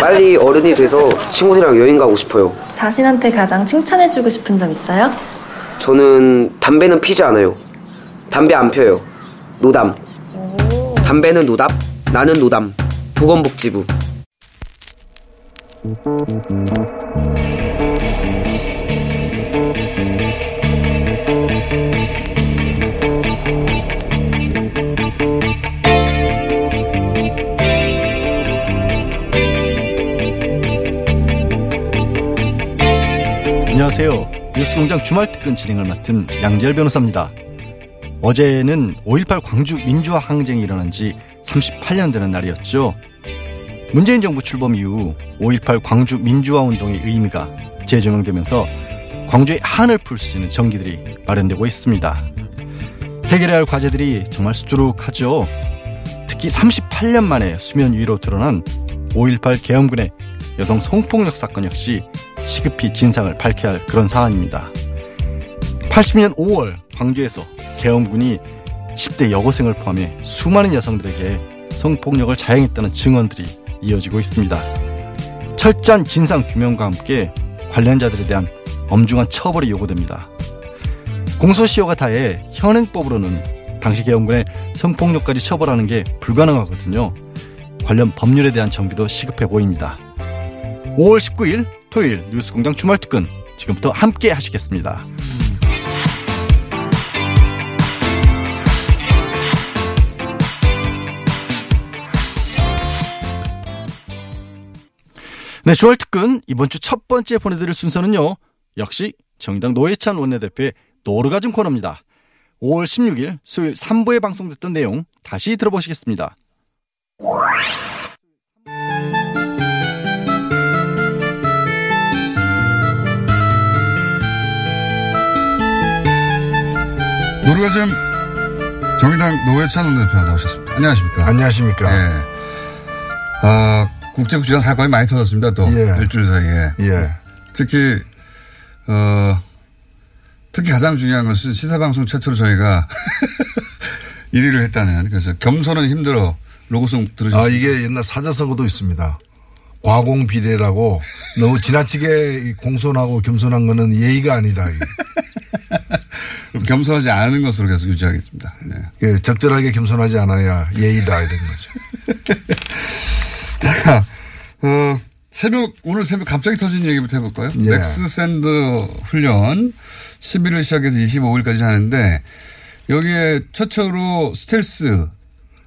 빨리 어른이 돼서 친구들이랑 여행 가고 싶어요. 자신한테 가장 칭찬해주고 싶은 점 있어요? 저는 담배는 피지 않아요. 담배 안 펴요. 노담. 담배는 노답, 나는 노담. 보건복지부. 안녕하세요. 뉴스공장 주말 특근 진행을 맡은 양재열 변호사입니다. 어제는 5.18 광주 민주화 항쟁이 일어난 지 38년 되는 날이었죠. 문재인 정부 출범 이후 5.18 광주 민주화 운동의 의미가 재조명되면서 광주의 한을 풀 수 있는 전기들이 마련되고 있습니다. 해결해야 할 과제들이 정말 수두룩하죠. 특히 38년 만에 수면 위로 드러난 5.18 계엄군의 여성 성폭력 사건 역시 시급히 진상을 밝혀야 할 그런 사안입니다. 80년 5월 광주에서 계엄군이 10대 여고생을 포함해 수많은 여성들에게 성폭력을 자행했다는 증언들이 이어지고 있습니다. 철저한 진상 규명과 함께 관련자들에 대한 엄중한 처벌이 요구됩니다. 공소시효가 다해 현행법으로는 당시 계엄군의 성폭력까지 처벌하는 게 불가능하거든요. 관련 법률에 대한 정비도 시급해 보입니다. 5월 19일 토요일 뉴스공장 주말 특근 지금부터 함께 하시겠습니다. 네, 주말 특근 이번 주 첫 번째 보내드릴 순서는요. 역시 정의당 노회찬 원내대표의 노르가즘 코너입니다. 5월 16일 수요일 3부에 방송됐던 내용 다시 들어보시겠습니다. 노르가즘 정의당 노회찬 원내대표 나오셨습니다. 안녕하십니까? 안녕하십니까. 예. 아, 국제국지관 사건이 많이 터졌습니다. 또 예. 일주일 사이에. 예. 특히 어 특히 가장 중요한 것은 시사방송 최초로 저희가 1위를 했다는 그래서 겸손은 힘들어 로고송 들으셨어요? 아, 이게 옛날 사자성어도 있습니다. 과공 비례라고 너무 지나치게 공손하고 겸손한 거는 예의가 아니다. 겸손하지 않은 것으로 계속 유지하겠습니다. 네. 예, 적절하게 겸손하지 않아야 예의다 이런 거죠. 자, 어, 새벽, 오늘 새벽 갑자기 터진 얘기부터 해볼까요? 예. 맥스선더 훈련 11일 시작해서 25일까지 하는데 여기에 최초로 스텔스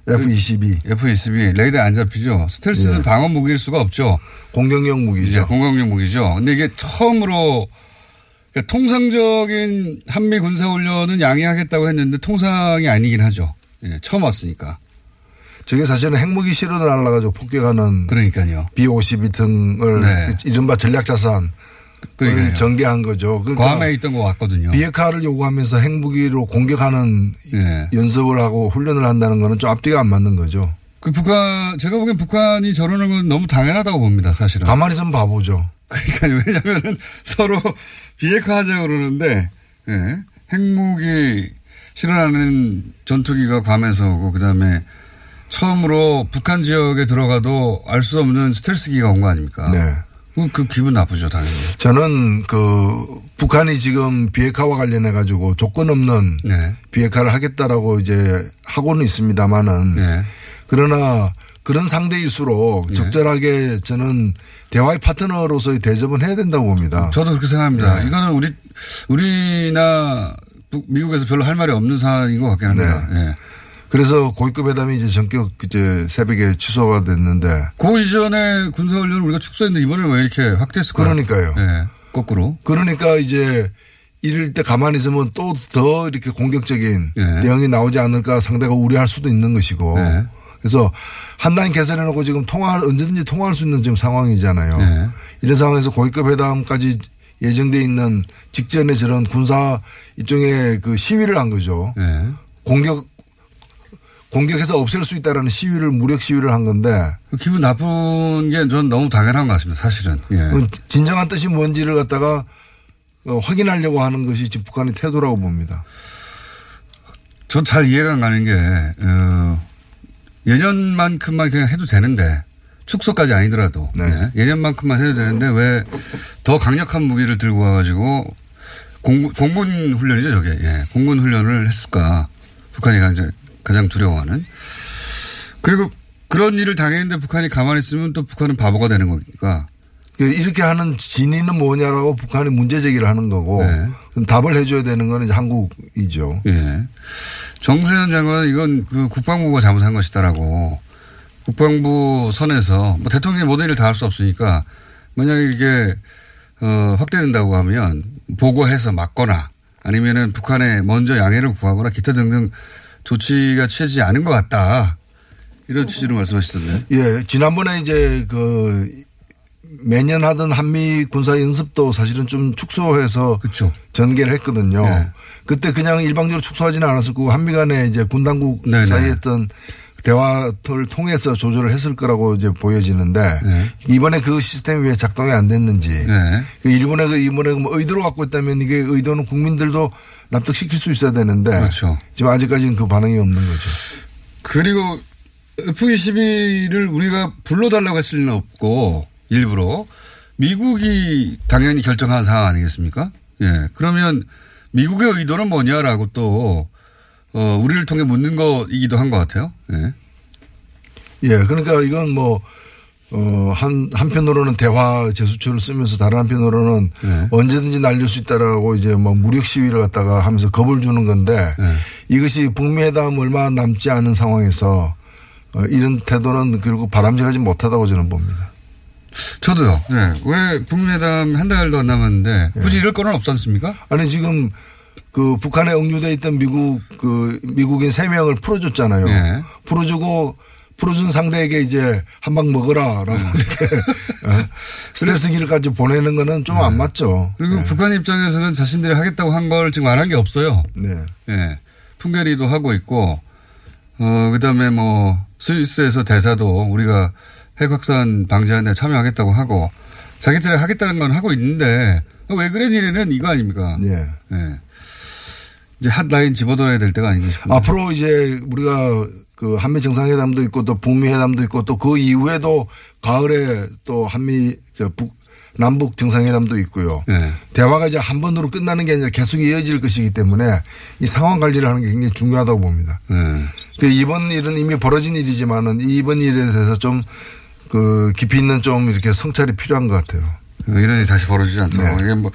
F-22 F-22 레이더에 안 잡히죠. 스텔스는 예. 방어 무기일 수가 없죠. 공격용 무기죠. 공격용 무기죠. 근데 이게 처음으로 그러니까 통상적인 한미 군사 훈련은 양해하겠다고 했는데 통상이 아니긴 하죠. 예, 처음 왔으니까. 저게 사실은 핵무기 실현을 하려가지고 폭격하는 그러니까요. B-52 등을 네. 이른바 전략자산 그러니까요. 전개한 거죠. 그러니까 괌에 있던 것 같거든요. 비핵화를 요구하면서 핵무기로 공격하는 예. 연습을 하고 훈련을 한다는 거는 좀 앞뒤가 안 맞는 거죠. 그 북한 제가 보기엔 북한이 저러는 건 너무 당연하다고 봅니다. 사실은. 가만히 있으면 바보죠. 그러니까 왜냐하면 서로 비핵화하자고 그러는데 예. 핵무기 실현하는 전투기가 괌에서 오고 그다음에 처음으로 북한 지역에 들어가도 알 수 없는 스텔스기가 온 거 아닙니까? 네. 그, 그 기분 나쁘죠, 당연히. 저는 그 북한이 지금 비핵화와 관련해 가지고 조건 없는 네. 비핵화를 하겠다라고 이제 하고는 있습니다만은 네. 그러나 그런 상대일수록 적절하게 저는 대화의 파트너로서의 대접은 해야 된다고 봅니다. 저도 그렇게 생각합니다. 네. 이거는 우리, 우리나 북- 미국에서 별로 할 말이 없는 상황인 것 같긴 합니다. 예. 그래서 고위급 회담이 이제 전격 이제 새벽에 취소가 됐는데 그 이전에 군사훈련을 우리가 축소했는데 이번에 왜 이렇게 확대했을까요? 그러니까요. 예. 거꾸로. 그러니까 이제 이럴 때 가만히 있으면 또 더 이렇게 공격적인 네. 대응이 나오지 않을까 상대가 우려할 수도 있는 것이고 네. 그래서 한단 개설해놓고 지금 통화할 언제든지 통화할 수 있는 지금 상황이잖아요. 네. 이런 상황에서 고위급 회담까지 예정돼 있는 직전에 저런 군사 일종의 그 시위를 한 거죠. 네. 공격 공격해서 없앨 수 있다라는 시위를 무력 시위를 한 건데 그 기분 나쁜 게 전 너무 당연한 것 같습니다. 사실은. 예. 그 진정한 뜻이 뭔지를 갖다가 어, 확인하려고 하는 것이 지금 북한의 태도라고 봅니다. 전 잘 이해가 안 가는 게, 어, 예전만큼만 그냥 해도 되는데, 축소까지 아니더라도, 네. 예. 년만큼만 해도 되는데, 왜 더 강력한 무기를 들고 와가지고, 공군, 공군 훈련이죠, 저게. 예. 공군 훈련을 했을까. 북한이 가장, 가장 두려워하는. 그리고 그런 일을 당했는데 북한이 가만히 있으면 또 북한은 바보가 되는 거니까. 그 이렇게 하는 진위는 뭐냐라고 북한이 문제 제기를 하는 거고 네. 답을 해줘야 되는 거는 한국이죠. 예. 정세현 장관은 이건 그 국방부가 잘못한 것이다라고 국방부 선에서 뭐 대통령이 모든 일을 다 할 수 없으니까 만약에 이게 어, 확대된다고 하면 보고해서 막거나 아니면은 북한에 먼저 양해를 구하거나 기타 등등 조치가 취해지지 않은 것 같다. 이런 취지로 말씀하시던데. 예, 지난번에 이제 그 매년 하던 한미 군사 연습도 사실은 좀 축소해서 그렇죠. 전개를 했거든요. 네. 그때 그냥 일방적으로 축소하지는 않았을 거고 한미 간에 이제 군 당국 네네. 사이에 했던 대화를 통해서 조절을 했을 거라고 이제 보여지는데 네. 이번에 그 시스템이 왜 작동이 안 됐는지 네. 그 일본의 그 이번에 뭐 의도로 갖고 있다면 이게 의도는 국민들도 납득시킬 수 있어야 되는데 그렇죠. 지금 아직까지는 그 반응이 없는 거죠. 그리고 F-22를 우리가 불러달라고 했을 리는 없고 일부러 미국이 당연히 결정한 상황 아니겠습니까? 예. 그러면 미국의 의도는 뭐냐라고 또 어, 우리를 통해 묻는 거이기도 한 것 같아요. 예. 예, 그러니까 이건 뭐, 어, 한, 한편으로는 대화 제수처를 쓰면서 다른 한편으로는 네. 언제든지 날릴 수 있다라고 이제 뭐 무력 시위를 갖다가 하면서 겁을 주는 건데 네. 이것이 북미 회담 얼마 남지 않은 상황에서 어, 이런 태도는 결국 바람직하지 못하다고 저는 봅니다. 저도요. 예. 왜 북미회담 한 달도 안 남았는데 굳이 이럴 거는 없지 않습니까? 아니 지금 그 북한에 억류돼 있던 미국 그 미국인 세 명을 풀어줬잖아요. 예. 풀어주고 풀어준 상대에게 이제 한 방 먹어라라고 이렇게 어, 스트레스기를까지 보내는 거는 좀안 맞죠. 그리고 네. 북한 입장에서는 자신들이 하겠다고 한 걸 지금 안 한 게 없어요. 네. 예. 풍계리도 하고 있고, 어, 그 다음에 뭐, 스위스에서 대사도 우리가 핵 확산 방지하는 데 참여하겠다고 하고, 자기들이 하겠다는 건 하고 있는데, 왜 그런 일에는 이거 아닙니까? 네. 예. 이제 핫라인 집어들어야 될 때가 아닌가 싶습니다. 앞으로 이제 우리가 그 한미 정상회담도 있고 또 북미 회담도 있고 또 그 이후에도 가을에 또 한미 저북 남북 정상회담도 있고요. 예. 대화가 이제 한 번으로 끝나는 게 아니라 계속 이어질 것이기 때문에 이 상황 관리를 하는 게 굉장히 중요하다고 봅니다. 예. 그 이번 일은 이미 벌어진 일이지만은 이번 일에 대해서 좀 그 깊이 있는 좀 이렇게 성찰이 필요한 것 같아요. 이런 일이 다시 벌어지지 않도록. 네. 이게 뭐,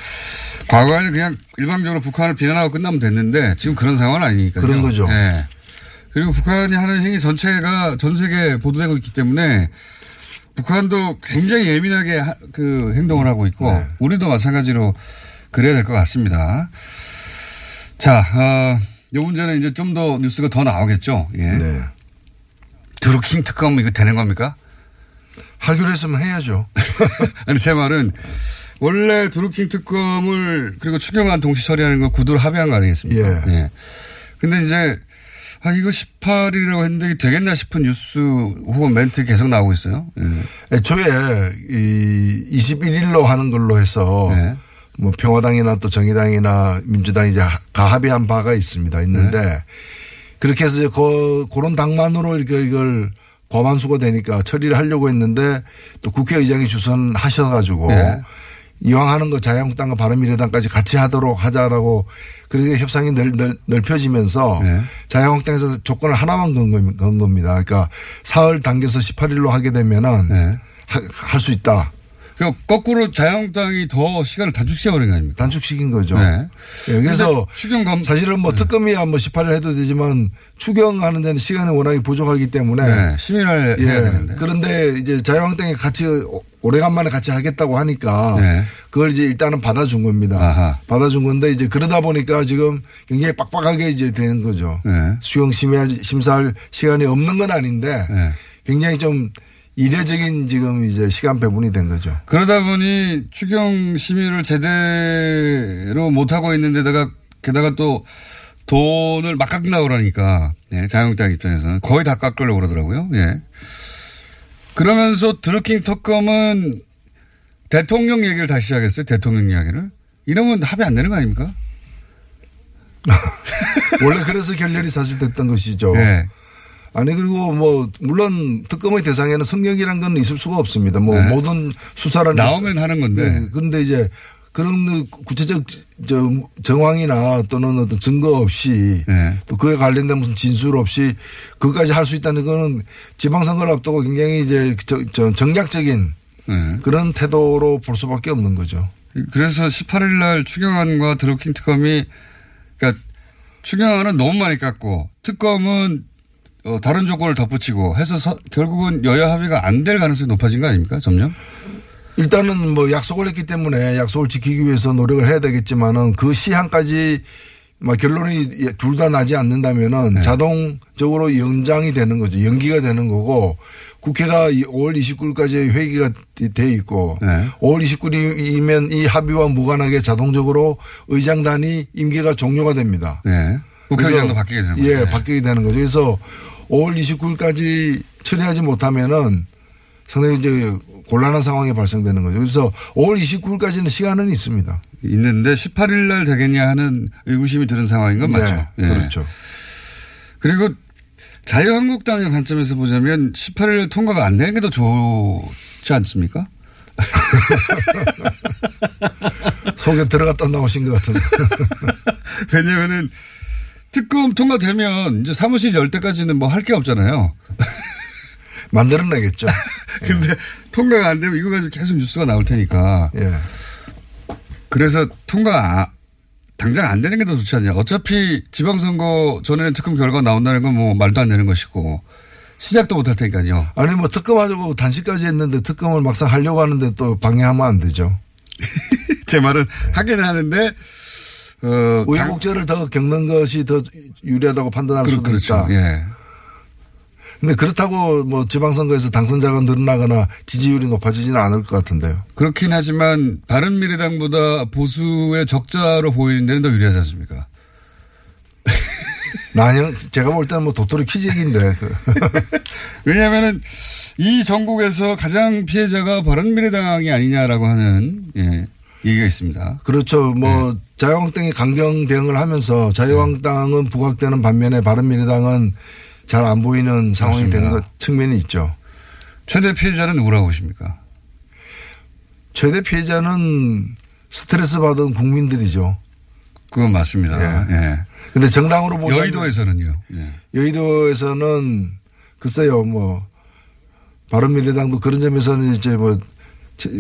과거에는 그냥 일방적으로 북한을 비난하고 끝나면 됐는데, 지금 그런 상황은 아니니까요. 그런 거죠. 예. 그리고 북한이 하는 행위 전체가 전 세계에 보도되고 있기 때문에, 북한도 굉장히 예민하게 하- 그 행동을 하고 있고, 네. 우리도 마찬가지로 그래야 될 것 같습니다. 자, 어, 이 문제는 이제 좀 더 뉴스가 더 나오겠죠. 예. 네. 드루킹 특검 이거 되는 겁니까? 하기로 했으면 해야죠. 아니 제 말은 원래 드루킹 특검을 그리고 추경안 동시 처리하는 거 구두로 합의한 거 아니겠습니까? 예. 근데 이제 아 이거 18일이라고 했는데 되겠나 싶은 뉴스 혹은 멘트 계속 나오고 있어요. 예. 애초에 이 21일로 하는 걸로 해서 네. 뭐 평화당이나 또 정의당이나 민주당이 이제 가합의한 바가 있습니다. 있는데 네. 그렇게 해서 이제 그, 그런 당만으로 이렇게 이걸 과반수가 되니까 처리를 하려고 했는데 또 국회의장이 주선하셔가지고 네. 이왕 하는 거 자유한국당과 바른미래당까지 같이 하도록 하자라고 그렇게 협상이 넓, 넓, 넓혀지면서 네. 자유한국당에서 조건을 하나만 건, 겁니다. 그러니까 사흘 당겨서 18일로 하게 되면은 네. 할수 있다. 그 거꾸로 자유한국당이 더 시간을 단축시켜버린 거 아닙니까? 단축시킨 거죠. 네. 예, 그래서 추경검 사실은 뭐 특검이야 뭐 18일 해도 되지만 추경하는 데는 시간이 워낙에 부족하기 때문에 네, 시민을 예. 그런데 이제 자유한국당이 같이 오- 오래간만에 같이 하겠다고 하니까 네. 그걸 이제 일단은 받아준 겁니다. 아하. 받아준 건데 이제 그러다 보니까 지금 굉장히 빡빡하게 이제 되는 거죠. 네. 수용 심의할 심사할 시간이 없는 건 아닌데 네. 굉장히 좀 이례적인 지금 이제 시간 배분이 된 거죠. 그러다 보니 추경 심의를 제대로 못하고 있는 데다가 게다가 또 돈을 막 깎는다고 그러니까 예, 자유한국당 입장에서는 거의 다 깎으려고 그러더라고요. 예. 그러면서 드루킹 특검은 대통령 얘기를 다시 시작했어요. 대통령 이야기를. 이러면 합의 안 되는 거 아닙니까? 원래 그래서 결렬이 사실 됐던 것이죠. 네. 아니 그리고 뭐 물론 특검의 대상에는 성역이란 건 있을 수가 없습니다. 뭐 네. 모든 수사라는 나오면 하는 건데. 네. 그런데 이제 그런 구체적 저 정황이나 또는 어떤 증거 없이 네. 또 그에 관련된 무슨 진술 없이 그것까지 할 수 있다는 거는 지방선거를 앞두고 굉장히 이제 정략적인 네. 그런 태도로 볼 수밖에 없는 거죠. 그래서 18일 날 추경안과 드루킹 특검이 그러니까 추경안은 너무 많이 깎고 특검은 어, 다른 조건을 덧붙이고 해서 서- 결국은 여야 합의가 안 될 가능성이 높아진 거 아닙니까? 점점? 일단은 뭐 약속을 했기 때문에 약속을 지키기 위해서 노력을 해야 되겠지만은 그 시한까지 뭐 결론이 둘 다 나지 않는다면은 네. 자동적으로 연장이 되는 거죠. 연기가 되는 거고 국회가 5월 29일까지 회기가 돼 있고 네. 5월 29일이면 이 합의와 무관하게 자동적으로 의장단이 임기가 종료가 됩니다. 네. 국회의장도 바뀌게 되는 예, 거죠. 네. 바뀌게 되는 거죠. 그래서 5월 29일까지 처리하지 못하면은 상당히 이제 곤란한 상황이 발생되는 거죠. 그래서 5월 29일까지는 시간은 있습니다. 있는데 18일 날 되겠냐 하는 의구심이 드는 상황인 건 맞죠. 네, 예. 그렇죠. 그리고 자유한국당의 관점에서 보자면 18일 통과가 안 되는 게 더 좋지 않습니까? 속에 들어갔다 나오신 것 같은데. 왜냐면은 특검 통과되면 이제 사무실 열 때까지는 뭐 할 게 없잖아요. 만들어내겠죠. 근데 통과가 안 되면 이거 가지고 계속 뉴스가 나올 테니까. 예. 그래서 통과 아- 당장 안 되는 게 더 좋지 않냐. 어차피 지방선거 전에는 특검 결과 나온다는 건 뭐 말도 안 되는 것이고 시작도 못 할 테니까요. 아니 뭐 특검하자고 단식까지 했는데 특검을 막상 하려고 하는데 또 방해하면 안 되죠. 제 말은 하긴 하는데 어 당- 우여곡절을 더 겪는 것이 더 유리하다고 판단할 그렇- 수도 그렇죠. 있다. 예. 근데 그렇다고 뭐 지방선거에서 당선자가 늘어나거나 지지율이 높아지지는 않을 것 같은데요. 그렇긴 하지만 바른 미래당보다 보수의 적자로 보이는 데는 더 유리하지 않습니까? 난영 제가 볼 때는 뭐 도토리 키재기인데 그. 왜냐하면은 이 전국에서 가장 피해자가 바른미래당이 아니냐라고 하는 예, 얘기가 있습니다. 그렇죠. 뭐 네. 자유한국당이 강경 대응을 하면서 자유한국당은 부각되는 반면에 바른미래당은 잘 안 보이는 상황이. 된 것 측면이 있죠. 최대 피해자는 누구라고 보십니까? 최대 피해자는 스트레스 받은 국민들이죠. 그건 맞습니다. 예. 예. 근데 정당으로 보자면 여의도에서는요. 예. 여의도에서는 글쎄요 뭐 바른미래당도 그런 점에서는 이제 뭐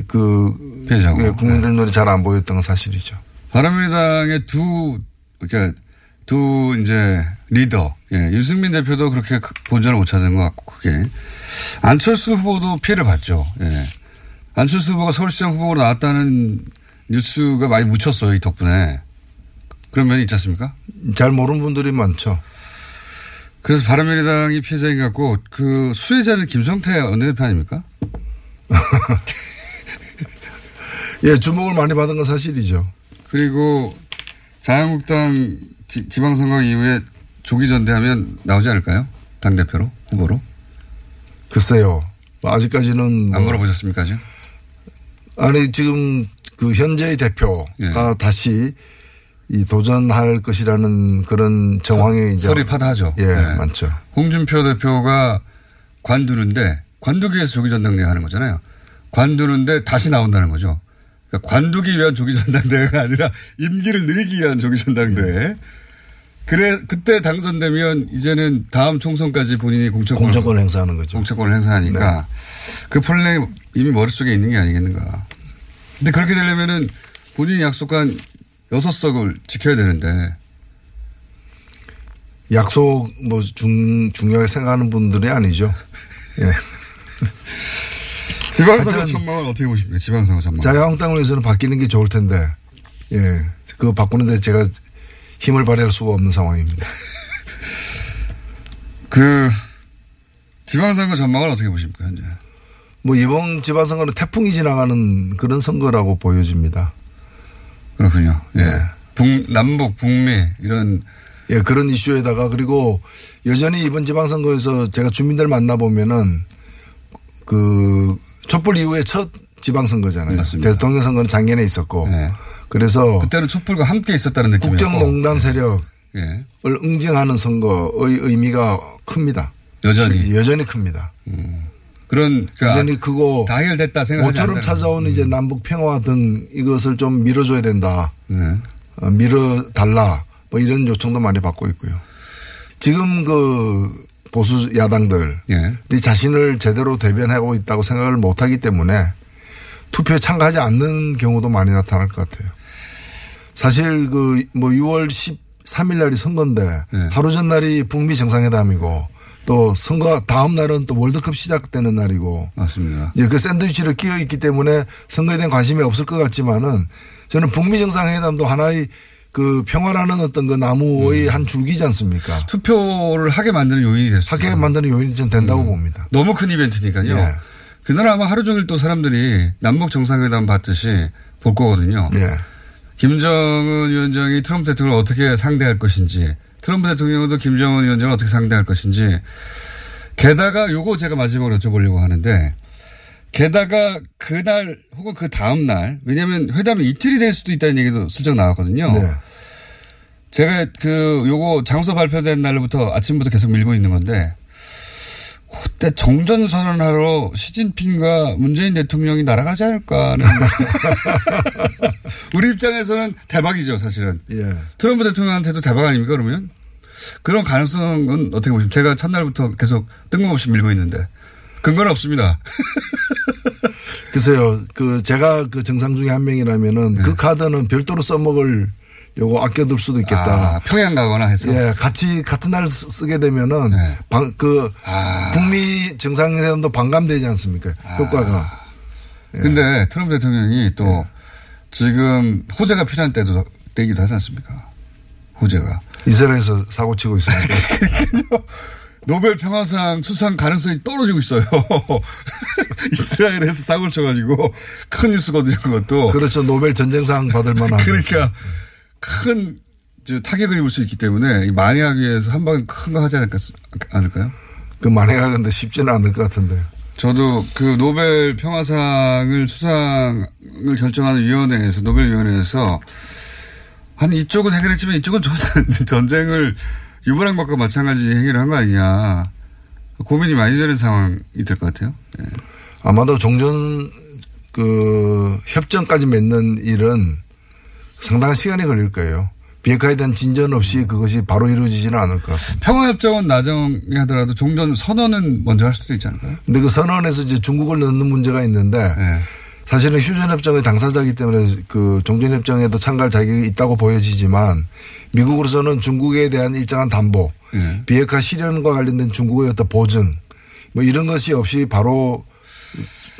그 피해자고. 네. 국민들 눈에 잘안 보였던 건 사실이죠. 바른미래당의 두, 그러니까 두 이제 리더, 예, 유승민 대표도 그렇게 크- 본전을 못 찾은 것 같고, 그게. 안철수 후보도 피해를 봤죠. 예. 안철수 후보가 서울시장 후보로 나왔다는 뉴스가 많이 묻혔어요, 이 덕분에. 그런 면이 있지 않습니까? 잘 모르는 분들이 많죠. 그래서 바른미래당이 피해자인 것 같고, 그 수혜자는 김성태 원내대표 아닙니까? 예, 주목을 많이 받은 건 사실이죠. 그리고 자유한국당 지, 지방선거 이후에 조기 전대하면 나오지 않을까요? 당대표로? 후보로? 글쎄요. 뭐 아직까지는 안뭐 물어보셨습니까, 아직? 아니 지금 그 현재의 대표가 예. 다시 이 도전할 것이라는 그런 정황이 이제 설이 파다하죠. 예, 네. 많죠. 홍준표 대표가 관두는데 관두기에서 조기 전당대회 하는 거잖아요. 관두는데 다시 나온다는 거죠. 그러니까 관두기 위한 조기 전당대회가 아니라 임기를 늘리기 위한 조기 전당대회. 그래 그때 당선되면 이제는 다음 총선까지 본인이 공천권 공천권을 행사하는 거죠. 공천권을 행사하니까 네. 그 플랜이 이미 머릿속에 있는 게 아니겠는가. 근데 그렇게 되려면은 본인이 약속한 여섯 석을 지켜야 되는데 약속 뭐 중, 중요하게 생각하는 분들이 아니죠. 예. 지방선거 전망을 어떻게 보십니까? 지방선거 전망. 자유한국당을 위해서는 바뀌는 게 좋을 텐데, 예. 그거 바꾸는데 제가 힘을 발휘할 수가 없는 상황입니다. 그 지방선거 전망을 어떻게 보십니까 현재? 뭐 이번 지방선거는 태풍이 지나가는 그런 선거라고 보여집니다. 그렇군요. 예. 네. 북 남북 북미 이런 예, 그런 이슈에다가 그리고 여전히 이번 지방선거에서 제가 주민들 만나보면은 그 촛불 이후에 첫 지방선거잖아요. 맞습니다. 대통령 선거는 작년에 있었고. 네. 그래서 그때는 촛불과 함께 있었다는 느낌이었고. 국정농단 세력을 예. 응징하는 선거의 의미가 큽니다. 여전히 여전히 큽니다. 그런 그러니까 여전히 크고 다 해결됐다 생각하지 모처럼 찾아온 이제 남북 평화 등 이것을 좀 밀어줘야 된다. 네. 어, 밀어달라. 뭐 이런 요청도 많이 받고 있고요. 지금 그 보수 야당들 예. 이 자신을 제대로 대변하고 있다고 생각을 못하기 때문에 투표에 참가하지 않는 경우도 많이 나타날 것 같아요. 사실 그 뭐 6월 13일 날이 선거인데 네. 하루 전날이 북미 정상회담이고 또 선거 다음 날은 또 월드컵 시작되는 날이고 맞습니다. 예, 그 샌드위치를 끼어 있기 때문에 선거에 대한 관심이 없을 것 같지만은 저는 북미 정상회담도 하나의 그 평화라는 어떤 그 나무의 한 줄기지 않습니까? 투표를 하게 만드는 요인이 됐어요. 하게 만드는 요인이 좀 된다고 봅니다. 너무 큰 이벤트니까요. 예. 그날 아마 하루 종일 또 사람들이 남북 정상회담 봤듯이 볼 거거든요. 예. 김정은 위원장이 트럼프 대통령을 어떻게 상대할 것인지, 트럼프 대통령도 김정은 위원장을 어떻게 상대할 것인지, 게다가 요거 제가 마지막으로 여쭤보려고 하는데, 게다가 그날 혹은 그 다음 날, 왜냐하면 회담이 이틀이 될 수도 있다는 얘기도 슬쩍 나왔거든요. 네. 제가 그 요거 장소 발표된 날부터 아침부터 계속 밀고 있는 건데 그때 정전 선언하러 시진핑과 문재인 대통령이 날아가지 않을까 하는 우리 입장에서는 대박이죠 사실은 예. 트럼프 대통령한테도 대박 아닙니까 그러면 그런 가능성은 어떻게 보십니까 제가 첫날부터 계속 뜬금없이 밀고 있는데 근거는 없습니다 글쎄요, 그 제가 그 정상 중에 한 명이라면은 네. 그 카드는 별도로 써먹을 요거 아껴둘 수도 있겠다. 아, 평양 가거나 해서 예, 같이 같은 날 쓰- 쓰게 되면은 네. 방, 그 아. 북미 정상회담도 반감되지 않습니까? 효과가. 예. 근데 트럼프 대통령이 또 지금 호재가 필요한 때도 때기도 하지 않습니까? 호재가. 이스라엘에서 사고 치고 있으니까. 노벨 평화상 수상 가능성이 떨어지고 있어요. 이스라엘에서 사고를 쳐가지고 큰 뉴스거든요, 그것도. 그렇죠. 노벨 전쟁상 받을 만한. 그러니까 큰 저, 타격을 입을 수 있기 때문에 이 만회하기 위해서 한 방에 큰 거 하지 않을까, 않을까요? 그 만회가 근데 쉽지는 않을 것 같은데. 저도 그 노벨 평화상을 수상을 결정하는 위원회에서 노벨 위원회에서 한 이쪽은 해결했지만 이쪽은 전- 전쟁을 유발한 것과 마찬가지 해결을 한거 아니냐 고민이 많이 되는 상황이 될 것 같아요. 예. 아마도 종전 그 협정까지 맺는 일은 상당한 시간이 걸릴 거예요. 비핵화에 대한 진전 없이 그것이 바로 이루어지지는 않을 것 같습니다. 평화협정은 나중에 하더라도 종전 선언은 먼저 할 수도 있지 않을까요? 근데 그 선언에서 이제 중국을 넣는 문제가 있는데 예. 사실은 휴전협정의 당사자이기 때문에 그 종전협정에도 참가할 자격이 있다고 보여지지만 미국으로서는 중국에 대한 일정한 담보, 예. 비핵화 실현과 관련된 중국의 어떤 보증 뭐 이런 것이 없이 바로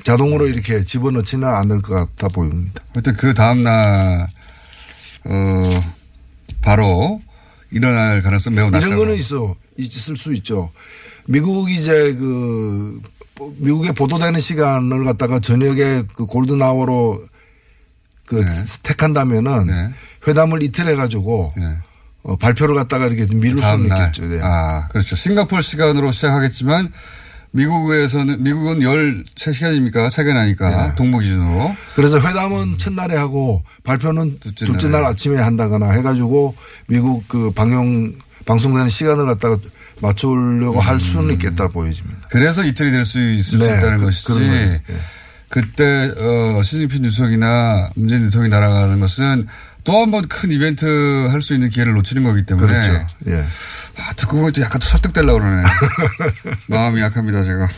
자동으로 이렇게 집어넣지는 않을 것 같아 보입니다. 하여튼 그 다음날 어 바로 일어날 가능성 매우 낮다고. 이런 거는 있어. 있을 수 있죠. 미국이 이제 그 미국에 보도되는 시간을 갖다가 저녁에 그 골든 아워로 그 택한다면은 네. 회담을 이틀 해가지고 예. 어, 발표를 갖다가 이렇게 미룰 수는. 있겠죠. 네. 아, 그렇죠. 싱가포르 시간으로 시작하겠지만 미국에서는 미국은 13시간입니까? 차이가 나니까 네. 동부 기준으로. 그래서 회담은 첫날에 하고 발표는 둘째 둘째. 날 아침에 한다거나 해가지고 미국 그 방영 방송되는 시간을 갖다가 맞추려고 할 수는 있겠다 보여집니다. 그래서 이틀이 될 수 있을 수 네, 있다는 그- 것이지. 예. 그때 어 시진핑 주석이나 문재인 대통령이 날아가는 것은 또 한 번 큰 이벤트 할 수 있는 기회를 놓치는 거기 때문에. 그렇죠. 예. 아, 듣고 보니 또 약간 또 설득되려고 그러네. 마음이 약합니다, 제가.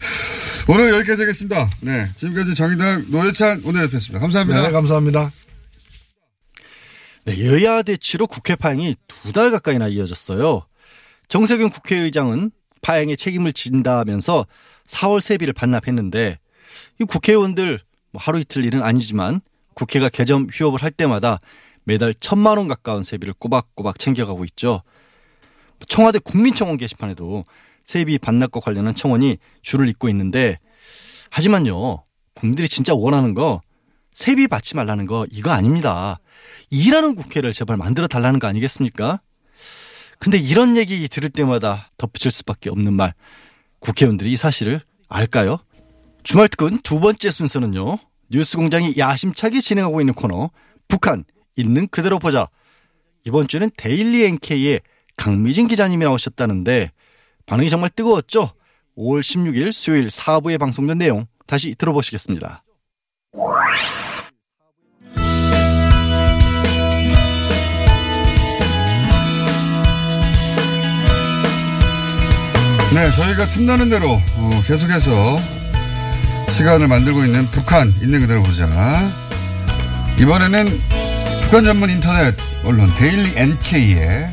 오늘 여기까지 하겠습니다. 네. 지금까지 정의당 노회찬 원내대표였습니다. 감사합니다. 네, 감사합니다. 네, 여야 대치로 국회 파행이 두 달 가까이나 이어졌어요. 정세균 국회의장은 파행의 책임을 진다면서 4월 세비를 반납했는데 이 국회의원들 뭐 하루 이틀 일은 아니지만 국회가 개점 휴업을 할 때마다 매달 천만 원 가까운 세비를 꼬박꼬박 챙겨가고 있죠. 청와대 국민청원 게시판에도 세비 반납과 관련한 청원이 줄을 잇고 있는데 하지만요 국민들이 진짜 원하는 거 세비 받지 말라는 거 이거 아닙니다. 일하는 국회를 제발 만들어 달라는 거 아니겠습니까? 근데 이런 얘기 들을 때마다 덧붙일 수밖에 없는 말. 국회의원들이 이 사실을 알까요? 주말 특근 두 번째 순서는요. 뉴스 공장이 야심차게 진행하고 있는 코너 북한 있는 그대로 보자. 이번 주는 데일리 NK의 강미진 기자님이 나오셨다는데 반응이 정말 뜨거웠죠. 5월 16일 수요일 4부에 방송된 내용 다시 들어보시겠습니다. 네, 저희가 틈나는 대로 어, 계속해서 시간을 만들고 있는 북한 있는 그대로 보자. 이번에는 북한 전문 인터넷 언론 데일리 NK의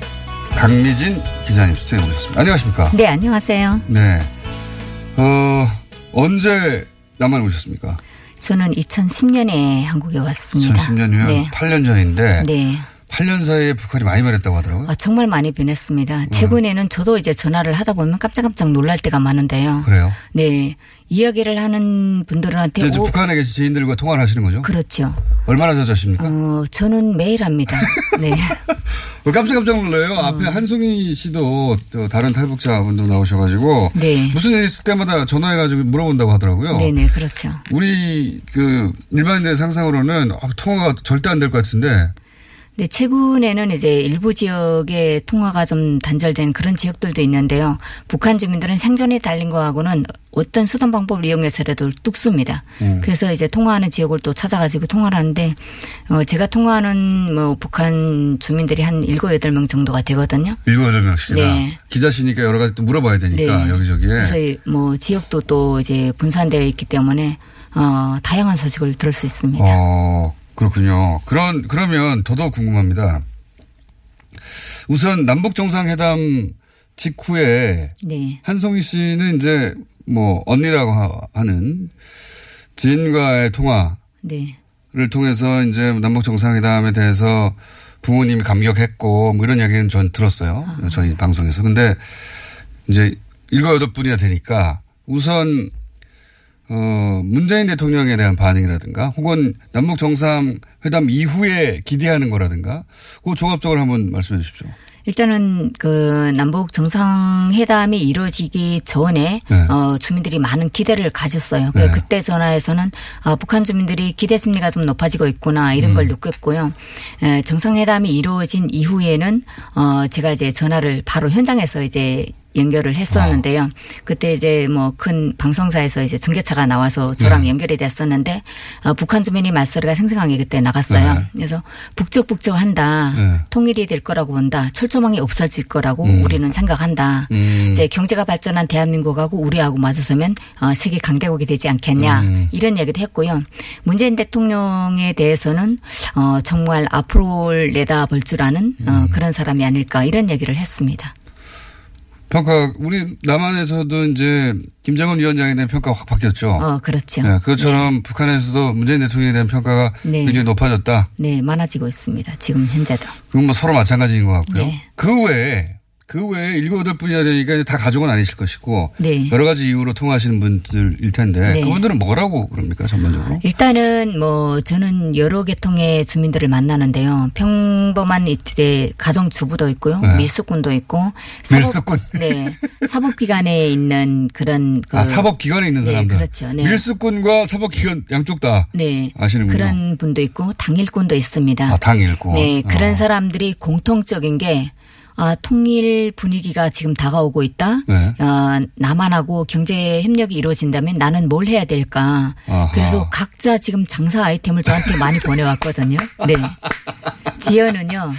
강미진 기자님 스튜디오에 모셨습니다. 안녕하십니까? 네, 안녕하세요. 네. 어, 언제 남한에 오셨습니까? 저는 2010년에 한국에 왔습니다. 2010년이면 네. 8년 전인데 네. 8년 사이에 북한이 많이 변했다고 하더라고요. 아, 정말 많이 변했습니다. 최근에는 저도 이제 전화를 하다 보면 깜짝깜짝 놀랄 때가 많은데요. 그래요? 네. 이야기를 하는 분들한테 이제 오- 북한에 계신 지인들과 통화를 하시는 거죠? 그렇죠. 얼마나 자주 하십니까? 어, 저는 매일 합니다. 네. 어, 깜짝깜짝 놀라요. 어. 앞에 한송이 씨도 또 다른 탈북자분도 나오셔가지고 네. 무슨 일 있을 때마다 전화해가지고 물어본다고 하더라고요. 네네, 그렇죠. 우리 그 일반인의 상상으로는 아, 통화가 절대 안 될 것 같은데 네, 최근에는 이제 일부 지역에 통화가 좀 단절된 그런 지역들도 있는데요. 북한 주민들은 생존에 달린 거하고는 어떤 수단 방법을 이용해서라도 뚝습니다. 음. 그래서 이제 통화하는 지역을 또 찾아가지고 통화를 하는데, 어, 제가 통화하는 뭐 북한 주민들이 한 일곱 여덟 명 정도가 되거든요. 일곱 여덟 명씩이나 네. 기자시니까 여러 가지 또 물어봐야 되니까 여기저기에 그래서 이뭐 지역도 또 이제 분산되어 있기 때문에, 어, 다양한 소식을 들을 수 있습니다. 어 그렇군요. 그런 그러면 더더욱 궁금합니다. 우선 남북 정상회담 직후에 네. 한송이 씨는 이제 뭐 언니라고 하- 하는 지인과의 통화 네. 를 통해서 이제 남북 정상회담에 대해서 부모님이 감격했고 뭐 이런 이야기는 전 들었어요. 저희 방송에서. 근데 이제 일곱 여덟 분이나 되니까 우선 어 문재인 대통령에 대한 반응이라든가 혹은 남북 정상회담 이후에 기대하는 거라든가 그 종합적으로 한번 말씀해 주십시오. 일단은 그 남북 정상회담이 이루어지기 전에 네. 어 주민들이 많은 기대를 가졌어요. 그 네. 그때 전화에서는 아 북한 주민들이 기대 심리가 좀 높아지고 있구나 이런 음. 걸 느꼈고요. 에, 정상회담이 이루어진 이후에는 어 제가 이제 전화를 바로 현장에서 이제 연결을 했었는데요. 그때 이제 뭐 큰 방송사에서 이제 중계차가 나와서 저랑 네. 연결이 됐었는데 어, 북한 주민이 말소리가 생생하게 그때 나갔어요. 네. 그래서 북적북적한다. 네. 통일이 될 거라고 본다. 철조망이 없어질 거라고 음. 우리는 생각한다. 음. 이제 경제가 발전한 대한민국하고 우리하고 마주서면 어, 세계 강대국이 되지 않겠냐 음. 이런 얘기도 했고요. 문재인 대통령에 대해서는 어, 정말 앞으로를 내다볼 줄 아는 음. 어, 그런 사람이 아닐까 이런 얘기를 했습니다. 평가 우리 남한에서도 이제 김정은 위원장에 대한 평가가 확 바뀌었죠. 어, 그렇죠. 네, 그것처럼 북한에서도 문재인 대통령에 대한 평가가 네. 굉장히 높아졌다. 네, 많아지고 있습니다. 지금 현재도. 그건 뭐 서로 마찬가지인 것 같고요. 네. 그 외에 그 외에 일곱 여덟 분이나 되니까 이제 다 가족은 아니실 것이고 네. 여러 가지 이유로 통화하시는 분들일 텐데 네. 그분들은 뭐라고 그럽니까 전반적으로? 일단은 뭐 저는 여러 계통의 주민들을 만나는데요. 평범한 이때 가정 주부도 있고요, 네. 밀수꾼도 있고, 밀수꾼. 네, 사법기관에 있는 그런 그 아 사법기관에 있는 네, 사람들. 그렇죠. 네. 밀수꾼과 사법기관 양쪽 다 네 아시는군요. 그런 분도 있고 당일꾼도 있습니다. 아, 당일꾼. 네, 그런 어. 사람들이 공통적인 게 아, 통일 분위기가 지금 다가오고 있다. 네. 어, 남한하고 경제 협력이 이루어진다면 나는 뭘 해야 될까. 아하. 그래서 각자 지금 장사 아이템을 저한테 많이 보내왔거든요. 네. 지연은요.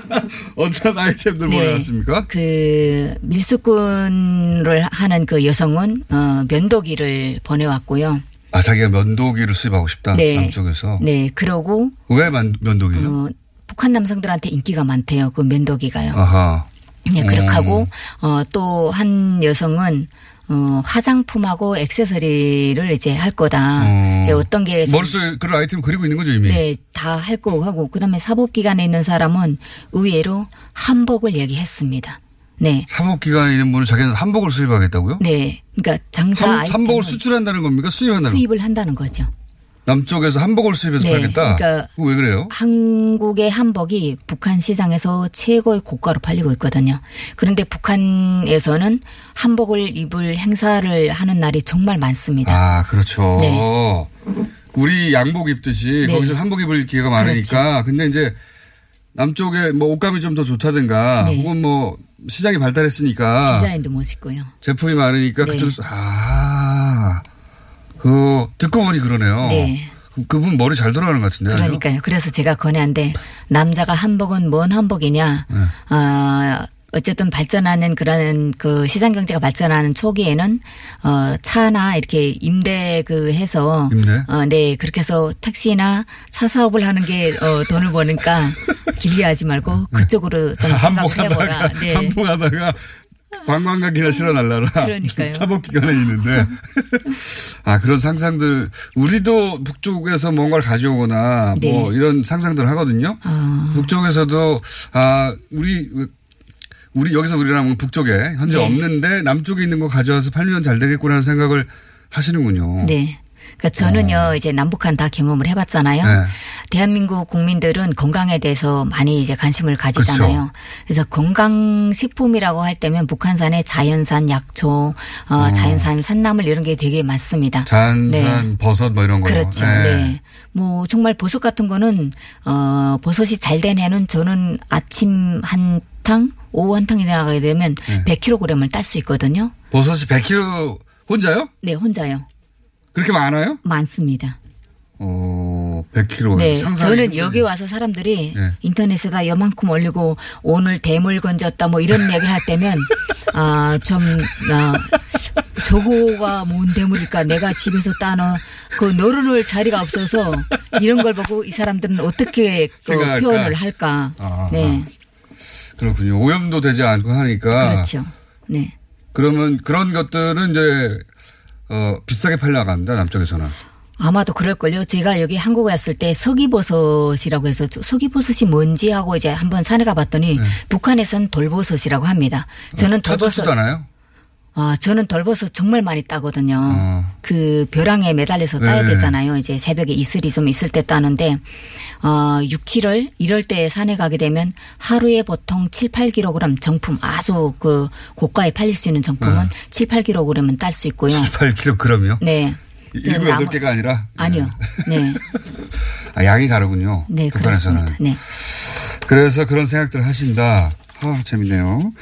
어떤 아이템들 네. 보내왔습니까? 그 밀수꾼을 하는 그 여성은 어, 면도기를 보내왔고요. 아, 자기가 면도기를 수입하고 싶다. 네. 남쪽에서. 네. 그러고 왜 만, 면도기요? 어, 북한 남성들한테 인기가 많대요. 그 면도기가요. 아하. 네, 그렇게 음. 하고 어, 또 한 여성은 어, 화장품하고 액세서리를 이제 할 거다. 어. 네, 어떤 게 좀- 머릿속에 그런 아이템 그리고 있는 거죠, 이미? 네, 다 할 거고 하고 그다음에 사법 기관에 있는 사람은 의외로 한복을 얘기했습니다. 네. 사법기관에 있는 분은 자기는 한복을 수입하겠다고요? 네. 그러니까 장사 한, 아이템을 한복을 수출한다는 겁니까? 수입한다는 겁니까? 수입을 한다는 거죠. 남쪽에서 한복을 수입해서 네, 팔겠다? 그러니까 왜 그래요? 한국의 한복이 북한 시장에서 최고의 고가로 팔리고 있거든요. 그런데 북한에서는 한복을 입을 행사를 하는 날이 정말 많습니다. 아, 그렇죠. 네. 우리 양복 입듯이 네. 거기서 한복 입을 기회가 많으니까. 근데 이제 남쪽에 뭐 옷감이 좀 더 좋다든가 네. 혹은 뭐 시장이 발달했으니까 디자인도 멋있고요. 제품이 많으니까 네. 그쪽에서 아, 그 듣고 보니 그러네요. 네. 그- 그분 머리 잘 돌아가는 것 같은데요. 그러니까요. 그래서 제가 권해한데 남자가 한복은 뭔 한복이냐. 네. 어, 어쨌든 발전하는 그런 그 시장 경제가 발전하는 초기에는 어 차나 이렇게 임대 그 해서 임대? 어네 그렇게 해서 택시나 차 사업을 하는 게 어 돈을 버니까 길게 하지 말고 그쪽으로 좀 생각을 해보라. 네. 한복하다가 관광객이나 실어 날라라. 그러니까요. 사법기관에 있는데 아 그런 상상들 우리도 북쪽에서 뭔가를 가져오거나 네. 뭐 이런 상상들을 하거든요. 아. 북쪽에서도 아 우리 우리 여기서 우리랑 북쪽에 현재 네. 없는데 남쪽에 있는 거 가져와서 팔면 잘 되겠구나는 생각을 하시는군요. 네. 그러니까 저는요 이제 남북한 다 경험을 해봤잖아요. 어. 네. 대한민국 국민들은 건강에 대해서 많이 이제 관심을 가지잖아요. 그렇죠. 그래서 건강 식품이라고 할 때면 북한산의 자연산 약초, 어, 자연산 산나물 이런 게 되게 많습니다. 잔산, 네. 버섯 뭐 이런 거. 그렇죠. 네. 뭐 정말 버섯 같은 거는 어 버섯이 잘 된 해는 저는 아침 한 탕, 오후 한 탕이 나가게 되면 네. 100kg을 딸 수 있거든요. 버섯이 100kg 혼자요? 네, 혼자요. 그렇게 많아요? 많습니다. 어, 100kg. 네, 저는. 여기 와서 사람들이 네. 인터넷에다 요만큼 올리고 오늘 대물 건졌다 뭐 이런 얘기를 할 때면 아, 좀, 아, 저거가 뭔 대물일까 내가 집에서 따는 그 노르를 자리가 없어서 이런 걸 보고 이 사람들은 어떻게 그? 표현을 할까. 아, 네, 그렇군요. 오염도 되지 않고 하니까. 그렇죠. 네. 그러면 그런 것들은 이제, 어, 비싸게 팔려갑니다. 남쪽에서는. 아마도 그럴걸요. 제가 여기 한국에 왔을 때 서기버섯이라고 해서 저 서기버섯이 뭔지 하고 이제 한번 산에 가봤더니 북한에선 돌버섯이라고 합니다. 저는 돌버섯, 네. 찾지도 않아요? 아, 저는 돌버섯 정말 많이 따거든요. 어. 그 벼랑에 매달려서 따야 네. 되잖아요. 이제 새벽에 이슬이 좀 있을 때 따는데, 어, 6, 7월 이럴 때 산에 가게 되면 하루에 보통 7, 8kg 정품 아주 그 고가에 팔릴 수 있는 정품은 네. 7, 8kg은 딸 수 있고요. 8kg요? 네. 일곱, 나무- 여덟 개가 아니라? 아니요. 네. 아, 양이 다르군요. 네, 북한에서는. 그렇습니다. 네. 그래서 그런 생각들을 하신다. 아, 재밌네요.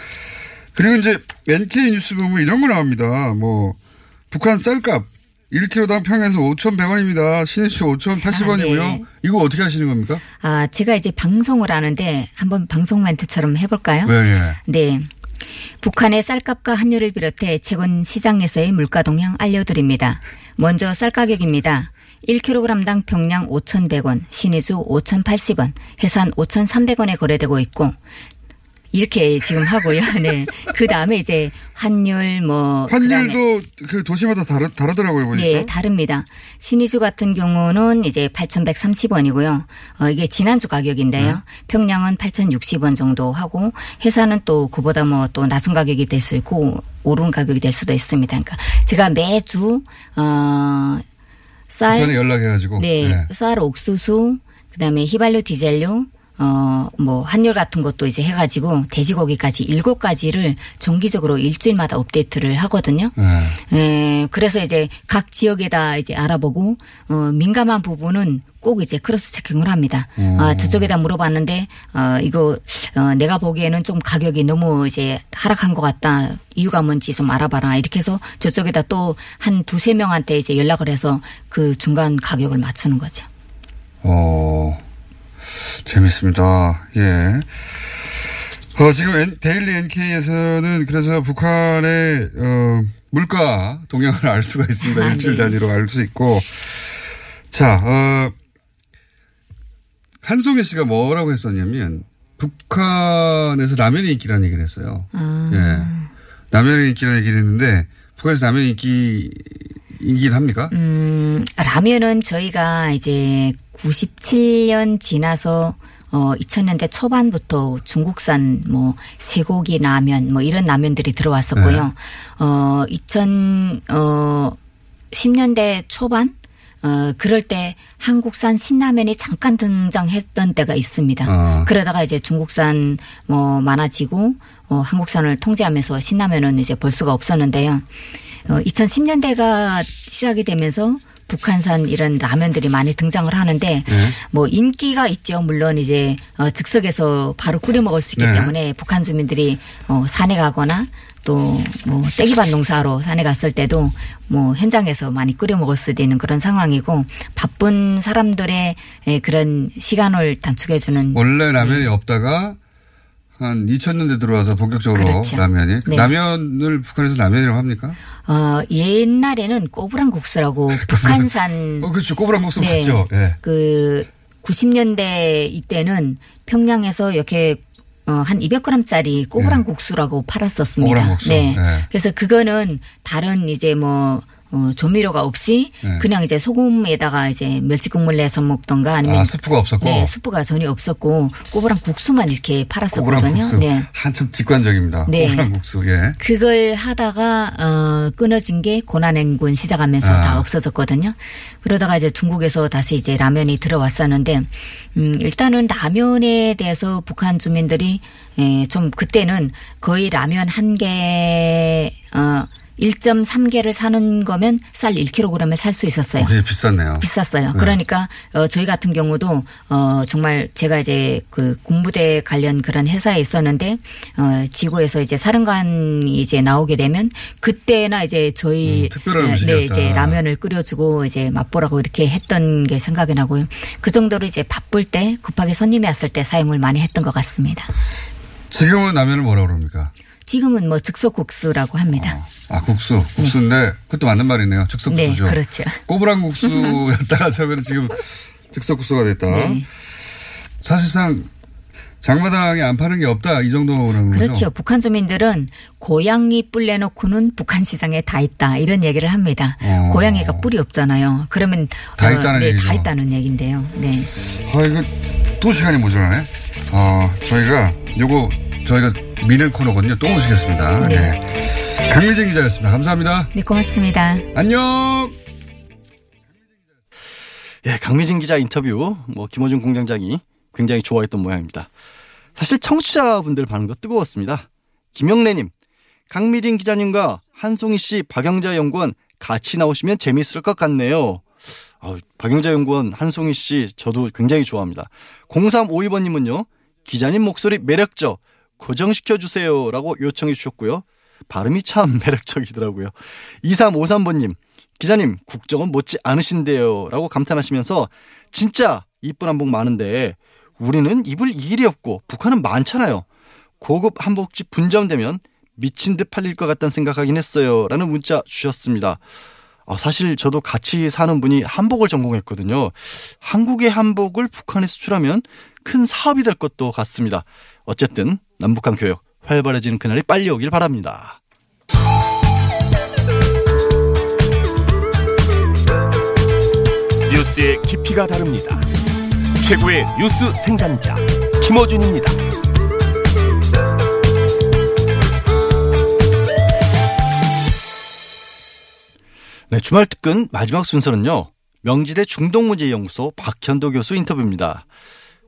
그리고 이제 NK 뉴스 보면 이런 거 나옵니다. 뭐, 북한 쌀값 1kg당 평에서 5,100원입니다. 신의주 5,080원이고요. 아, 네. 이거 어떻게 하시는 겁니까? 아, 제가 이제 방송을 하는데 한번 방송 멘트처럼 해볼까요? 네, 예. 네. 북한의 쌀값과 환율을 비롯해 최근 시장에서의 물가 동향 알려드립니다. 먼저 쌀 가격입니다. 1kg당 평양 5,100원, 신의주 5,080원, 해산 5,300원에 거래되고 있고 이렇게 지금 하고요. 네. 그 다음에 이제 환율 뭐 환율도 그 도시마다 다르, 다르더라고요, 보니까. 네, 다릅니다. 신의주 같은 경우는 이제 8,130원이고요. 어, 이게 지난주 가격인데요. 네. 평양은 8,060원 정도 하고 해사는 또 그보다 뭐 또 낮은 가격이 될 수 있고 오른 가격이 될 수도 있습니다. 그러니까 제가 매주 어, 쌀, 북한에 연락해 가지고. 네, 네. 쌀, 옥수수, 그다음에 휘발유, 디젤유, 어, 뭐, 환율 같은 것도 이제 해가지고 돼지고기까지 일곱 가지를 정기적으로 일주일마다 업데이트를 하거든요. 네. 에, 그래서 이제 각 지역에다 이제 알아보고, 어, 민감한 부분은 꼭 이제 cross checking을 합니다. 아, 저쪽에다 물어봤는데, 어, 이거, 어, 내가 보기에는 좀 가격이 너무 이제 하락한 것 같다. 이유가 뭔지 좀 알아봐라. 이렇게 해서 저쪽에다 또 한 두세 명한테 이제 연락을 해서 그 중간 가격을 맞추는 거죠. 어, 재밌습니다. 예. 어, 지금 N- 데일리 NK에서는 그래서 북한의, 어, 물가 동향을 알 수가 있습니다. 아, 일주일 네. 단위로 알 수 있고. 자, 어, 한송혜 씨가 뭐라고 했었냐면, 북한에서 라면이 인기라는 얘기를 했어요. 아. 예. 라면이 인기라는 얘기를 했는데, 북한에서 라면이 인기, 인기는 합니까? 음, 라면은 저희가 이제 97년 지나서 어 2000년대 초반부터 중국산 뭐 쇠고기 라면 뭐 이런 라면들이 들어왔었고요. 어 2000, 어 10년대 초반 어 그럴 때 한국산 신라면이 잠깐 등장했던 때가 있습니다. 아. 그러다가 이제 중국산 뭐 많아지고 어 한국산을 통제하면서 신라면은 이제 볼 수가 없었는데요. 어 2010년대가 시작이 되면서 북한산 이런 라면들이 많이 등장을 하는데 뭐 인기가 있죠. 물론 이제 어 즉석에서 바로 끓여 먹을 수 있기 네. 때문에 북한 주민들이 어 산에 가거나 또뭐 떼기밭 농사로 산에 갔을 때도 뭐 현장에서 많이 끓여 먹을 수도 있는 그런 상황이고 바쁜 사람들의 예, 그런 시간을 단축해 주는 원래 라면이 없다가 한 2000년대 들어와서 본격적으로 그렇죠. 라면이. 네. 라면을 북한에서 라면이라고 합니까? 어 옛날에는 꼬부랑 국수라고 북한산 어, 그렇죠. 꼬부랑 목숨 네. 봤죠. 예. 그 90년대 이때는 평양에서 이렇게 어, 한 200g짜리 꼬부랑 국수라고 팔았었습니다. 꼬부랑 국수. 네. 네. 그래서 그거는 다른 이제 뭐 어, 조미료가 없이 네. 그냥 이제 소금에다가 이제 멸치 국물 내서 먹던가 아니면 아, 스프가 없었고. 네, 스프가 전혀 없었고 꼬부랑 국수만 이렇게 팔았었거든요. 국수. 네. 한참 직관적입니다. 네. 꼬부랑 국수. 예. 그걸 하다가 어 끊어진 게 고난행군 시작하면서 아. 다 없어졌거든요. 그러다가 이제 중국에서 다시 이제 라면이 들어왔었는데 음 일단은 라면에 대해서 북한 주민들이 에, 좀 그때는 거의 라면 한 개 어 1.3개를 사는 거면 쌀 1kg을 살 수 있었어요. 어, 그게 비쌌네요. 비쌌어요. 네. 그러니까 어 저희 같은 경우도 어 정말 제가 이제 그 군부대 관련 그런 회사에 있었는데 어 지구에서 이제 사령관이 이제 나오게 되면 그때나 이제 저희 음, 특별한 네, 음식이었다. 네 이제 라면을 끓여주고 이제 맛보라고 이렇게 했던 게 생각이 나고요. 그 정도로 이제 바쁠 때 급하게 손님이 왔을 때 사용을 많이 했던 것 같습니다. 지금은 라면을 뭐라고 그럽니까? 지금은 뭐 즉석국수라고 합니다. 아, 국수. 국수인데, 그것도 맞는 말이네요. 즉석 네, 국수죠. 그렇죠. 꼬부랑 국수였다가 처음에는 지금 즉석 국수가 됐다. 네. 사실상 장마당에 안 파는 게 없다. 이 정도라는 거죠. 그렇죠. 북한 주민들은 고양이 뿔 내놓고는 북한 시장에 다 있다 이런 얘기를 합니다. 어. 고양이가 뿔이 없잖아요. 그러면 다 있다는 네, 얘기죠. 다 있다는 얘긴데요. 네. 아, 이거 또 시간이 모자라네. 어, 저희가 요거 저희가 미는 코너거든요. 또 모시겠습니다. 네. 네. 강미진 기자였습니다. 감사합니다. 네, 고맙습니다. 안녕! 예, 강미진 기자 인터뷰, 뭐, 김호준 공장장이 굉장히 좋아했던 모양입니다. 사실 청취자분들 반응도 뜨거웠습니다. 김영래님, 강미진 기자님과 한송희 씨, 박영자 연구원 같이 나오시면 재밌을 것 같네요. 아, 박영자 연구원, 한송희 씨, 저도 굉장히 좋아합니다. 0352번님은요, 기자님 목소리 매력적, 고정시켜 주세요. 라고 요청해 주셨고요. 발음이 참 매력적이더라고요. 2353번님, 기자님, 국정은 못지 않으신데요. 라고 감탄하시면서, 진짜 이쁜 한복 많은데, 우리는 입을 일이 없고, 북한은 많잖아요. 고급 한복집 분점되면 미친 듯 팔릴 것 같다는 생각하긴 했어요. 라는 문자 주셨습니다. 아, 사실 저도 같이 사는 분이 한복을 전공했거든요. 한국의 한복을 북한에 수출하면 큰 사업이 될 것도 같습니다. 어쨌든 남북한 교역 활발해지는 그날이 빨리 오길 바랍니다. 뉴스의 깊이가 다릅니다. 최고의 뉴스 생산자 김어준입니다. 네, 주말 특근 마지막 순서는요. 명지대 중동문제연구소 박현도 교수 인터뷰입니다.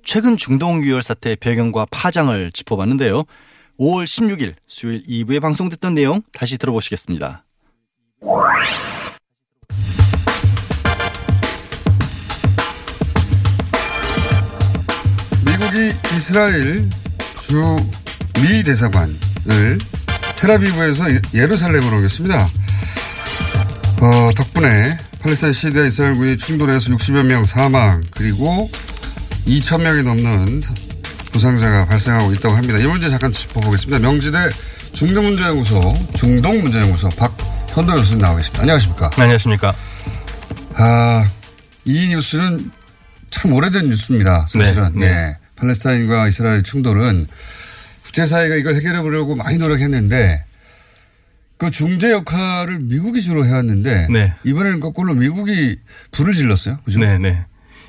최근 중동 유혈 사태의 배경과 파장을 짚어봤는데요. 5월 16일 수요일 2부에 방송됐던 내용 다시 들어보시겠습니다. 미국이 이스라엘 주 미 대사관을 테라비브에서 예- 예루살렘으로 옮겼습니다. 어, 덕분에 팔레스타인 시대 이스라엘군이 충돌해서 60여 명 사망 그리고 2천 명이 넘는 부상자가 발생하고 있다고 합니다. 이 문제 잠깐 짚어보겠습니다. 명지대 중동문제연구소 중동문제연구소 박현도 교수님 나와 계십니다. 안녕하십니까? 안녕하십니까? 아, 이 뉴스는 참 오래된 뉴스입니다. 사실은. 네, 네. 예. 팔레스타인과 이스라엘 충돌은 국제사회가 이걸 해결해 보려고 많이 노력했는데 그 중재 역할을 미국이 주로 해왔는데 네. 이번에는 거꾸로 미국이 불을 질렀어요. 그죠? 네, 네.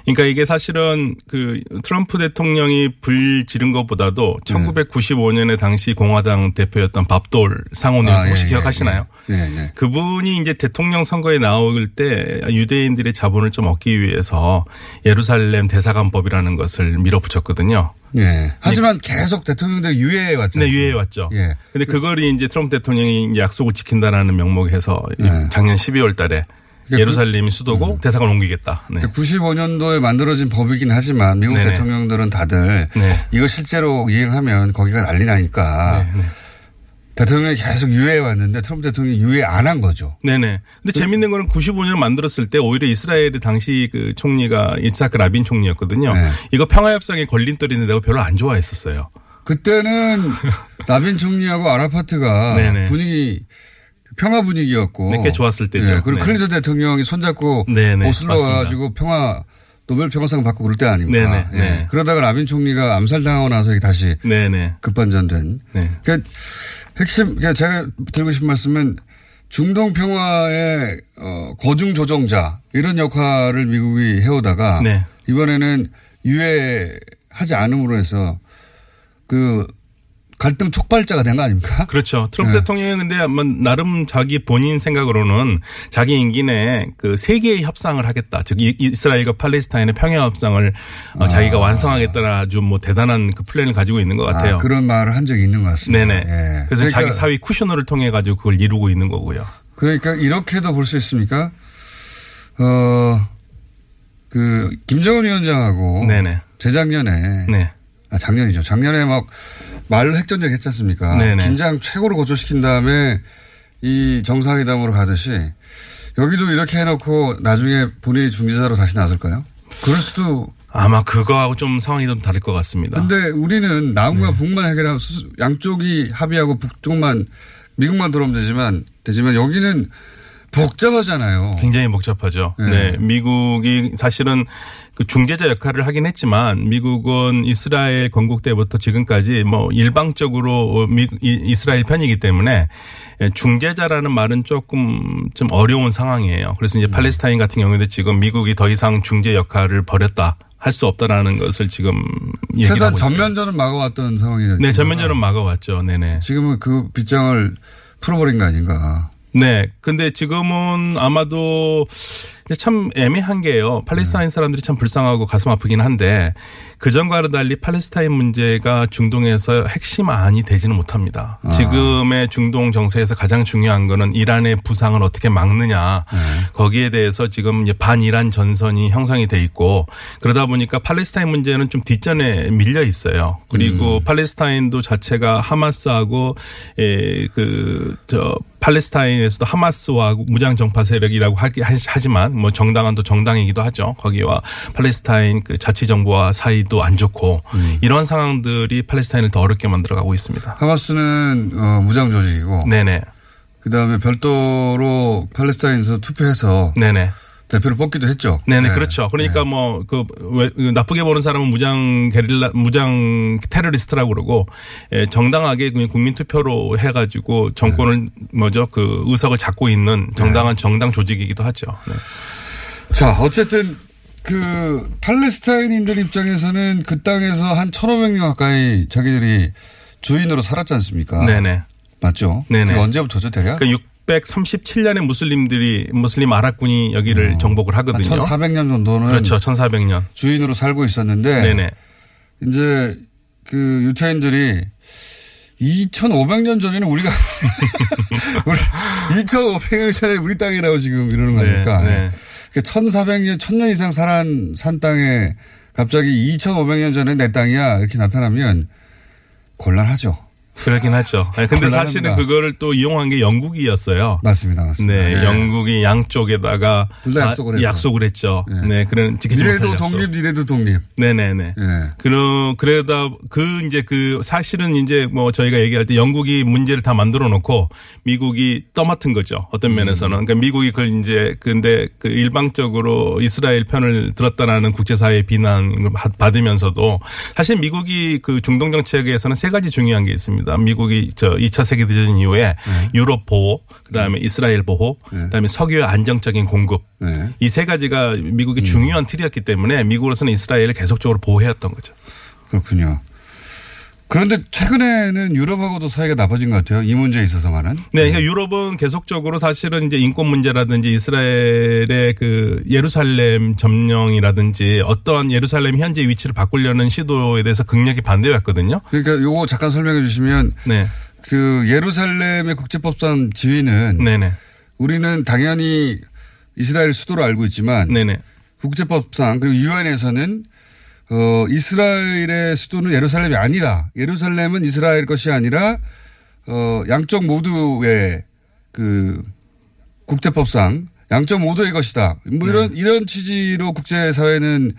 그러니까 이게 사실은 그 트럼프 대통령이 불 지른 것보다도 네. 1995년에 당시 공화당 대표였던 밥돌 상원을 아, 예, 혹시 예, 기억하시나요? 예, 예, 예. 그분이 이제 대통령 선거에 나올 때 유대인들의 자본을 좀 얻기 위해서 예루살렘 대사관법이라는 것을 밀어붙였거든요. 예. 하지만 계속 대통령들 유예해 왔잖아요. 네, 유예해 왔죠. 예. 근데 그걸 이제 트럼프 대통령이 이제 약속을 지킨다라는 명목에서 네. 작년 12월 달에 예루살렘이 수도고 대사관 옮기겠다. 네. 95년도에 만들어진 법이긴 하지만 미국 네네. 대통령들은 다들 네. 이거 실제로 이행하면 거기가 난리 나니까 네, 네. 대통령이 계속 유예해 왔는데 트럼프 대통령이 유예 안 한 거죠. 네네. 근데 재밌는 거는 95년을 만들었을 때 오히려 이스라엘의 당시 그 총리가 이츠하크 라빈 총리였거든요. 네. 이거 평화협상의 걸림돌인데 내가 별로 안 좋아했었어요. 그때는 라빈 총리하고 아라파트가 네네. 분위기 평화 분위기였고 네, 꽤 좋았을 때죠. 예, 그리고 네. 클린턴 대통령이 손잡고 네네, 오슬로. 와가지고 평화 노벨 평화상 받고 그럴 때 아닙니까? 네네, 예. 네. 그러다가 라빈 총리가 암살당하고 나서 다시 네네. 급반전된. 네. 그러니까 핵심 그러니까 제가 드리고 싶은 말씀은 중동 평화의 어, 거중 조정자 이런 역할을 미국이 해오다가 네. 이번에는 유예하지 않음으로 해서 그 갈등 촉발자가 된 거 아닙니까? 그렇죠. 트럼프 네. 대통령이 근데 아마 나름 자기 본인 생각으로는 자기 임기 내에 그 세계의 협상을 하겠다. 즉 이- 이스라엘과 팔레스타인의 평화 협상을 어, 자기가 완성하겠다는 아주 뭐 대단한 그 플랜을 가지고 있는 것 같아요. 아, 그런 말을 한 적이 있는 것 같습니다. 네네. 예. 그래서 그러니까, 자기 사위 쿠셔너를 통해 가지고 그걸 이루고 있는 거고요. 그러니까 이렇게도 볼 수 있습니까? 어, 그 김정은 위원장하고 네네. 재작년에 네. 아, 작년이죠. 작년에 막 말로 핵전쟁 했지 않습니까? 네네. 긴장 최고로 고조시킨 다음에 이 정상회담으로 가듯이 여기도 이렇게 해놓고 나중에 본인이 중재자로 다시 나설까요? 그럴 수도. 아마 그거하고 좀 상황이 좀 다를 것 같습니다. 근데 우리는 남과 네. 북만 해결하고 수- 양쪽이 합의하고 북쪽만 미국만 들어오면 되지만 되지만 여기는 복잡하잖아요. 굉장히 복잡하죠. 네. 네. 미국이 사실은 그 중재자 역할을 하긴 했지만 미국은 이스라엘 건국 때부터 지금까지 뭐 일방적으로 미, 이- 이스라엘 편이기 때문에 예, 중재자라는 말은 조금 좀 어려운 상황이에요. 그래서 음. 이제 팔레스타인 같은 경우에도 지금 미국이 더 이상 중재 역할을 버렸다. 할수 없다라는 것을 지금 최소한. 전면전은 막아왔던 상황이죠. 네, 전면전은 막아왔죠. 네네. 지금은 그 빗장을 풀어버린 거 아닌가. 네. 근데 지금은 아마도 근데 참 애매한 게요. 팔레스타인 사람들이 참 불쌍하고 가슴 아프긴 한데 그전과는 달리 팔레스타인 문제가 중동에서 핵심 안이 되지는 못합니다. 지금의 중동 정세에서 가장 중요한 거는 이란의 부상을 어떻게 막느냐. 거기에 대해서 지금 반이란 전선이 형성이 돼 있고 그러다 보니까 팔레스타인 문제는 좀 뒷전에 밀려 있어요. 그리고 팔레스타인도 자체가 하마스하고 에, 그저 팔레스타인에서도 하마스와 무장 정파 세력이라고 하기 하지만 뭐 정당한 또 정당이기도 하죠. 거기와 팔레스타인 그 자치 정부와 사이도 안 좋고 이런 상황들이 팔레스타인을 더 어렵게 만들어가고 있습니다. 하마스는 어, 무장 조직이고 네네. 그 다음에 별도로 팔레스타인에서 투표해서 네네. 대표를 뽑기도 했죠. 네네 네. 그렇죠. 그러니까 뭐그 나쁘게 보는 사람은 무장 게릴라 무장 테러리스트라고 그러고 예, 정당하게 그냥 국민 투표로 해가지고 정권을 뭐죠 그 의석을 잡고 있는 정당한 정당 조직이기도 하죠. 네. 자, 어쨌든 그 팔레스타인인들 입장에서는 그 땅에서 한 1,500명 가까이 자기들이 주인으로 살았지 않습니까? 네네. 맞죠? 네네. 언제부터죠, 대략? 그러니까 637년에 무슬림들이 무슬림 아랍군이 여기를 정복을 한 하거든요. 1,400년 정도는 그렇죠. 1400년. 주인으로 살고 있었는데 네네. 이제 그 유태인들이 2,500년 전에는 우리가 우리 2,500년 전에 우리 땅이라고 지금 이러는 거니까 네, 네. 1,400년, 1,000년 이상 살한 산 땅에 갑자기 2,500년 전에 내 땅이야 이렇게 나타나면 곤란하죠. 그렇긴 하죠. 네, 근데. 사실은 그거를 또 이용한 게 영국이었어요. 맞습니다, 맞습니다. 네, 예. 영국이 양쪽에다가 둘다 약속을 해서. 약속을 했죠. 예. 네, 그런 지키지 못한 약속. 독립, 니네도 독립. 네 네네. 예. 그러, 그러다, 그, 이제 그, 사실은 이제 뭐 저희가 얘기할 때 영국이 문제를 다 만들어 놓고 미국이 떠맡은 거죠. 어떤 면에서는. 그러니까 미국이 그걸 이제 근데 그 일방적으로 이스라엘 편을 들었다라는 국제사회의 비난을 받- 받으면서도 사실 미국이 그 중동 정책에서는 세 가지 중요한 게 있습니다. 미국이 저 2차 세계 대전 이후에 유럽 보호, 그 다음에 이스라엘 보호, 그 다음에 석유의 안정적인 공급. 네. 이세 가지가 미국의 중요한 틀이었기 때문에 미국으로서는 이스라엘을 계속적으로 보호해왔던 거죠. 그렇군요. 그런데 최근에는 유럽하고도 사이가 나빠진 것 같아요. 이 문제에 있어서만은. 네, 그러니까 유럽은 계속적으로 사실은 이제 인권 문제라든지 이스라엘의 그 예루살렘 점령이라든지 어떠한 예루살렘 현재 위치를 바꾸려는 시도에 대해서 극력히 반대했거든요. 그러니까 요거 잠깐 설명해 주시면 네, 그 예루살렘의 국제법상 지위는 네네, 우리는 당연히 이스라엘 수도로 알고 있지만 네네, 국제법상 그리고 유엔에서는 어 이스라엘의 수도는 예루살렘이 아니다. 예루살렘은 이스라엘 것이 아니라 어 양쪽 모두의 그 국제법상 양쪽 모두의 것이다. 뭐 이런 이런 취지로 국제사회는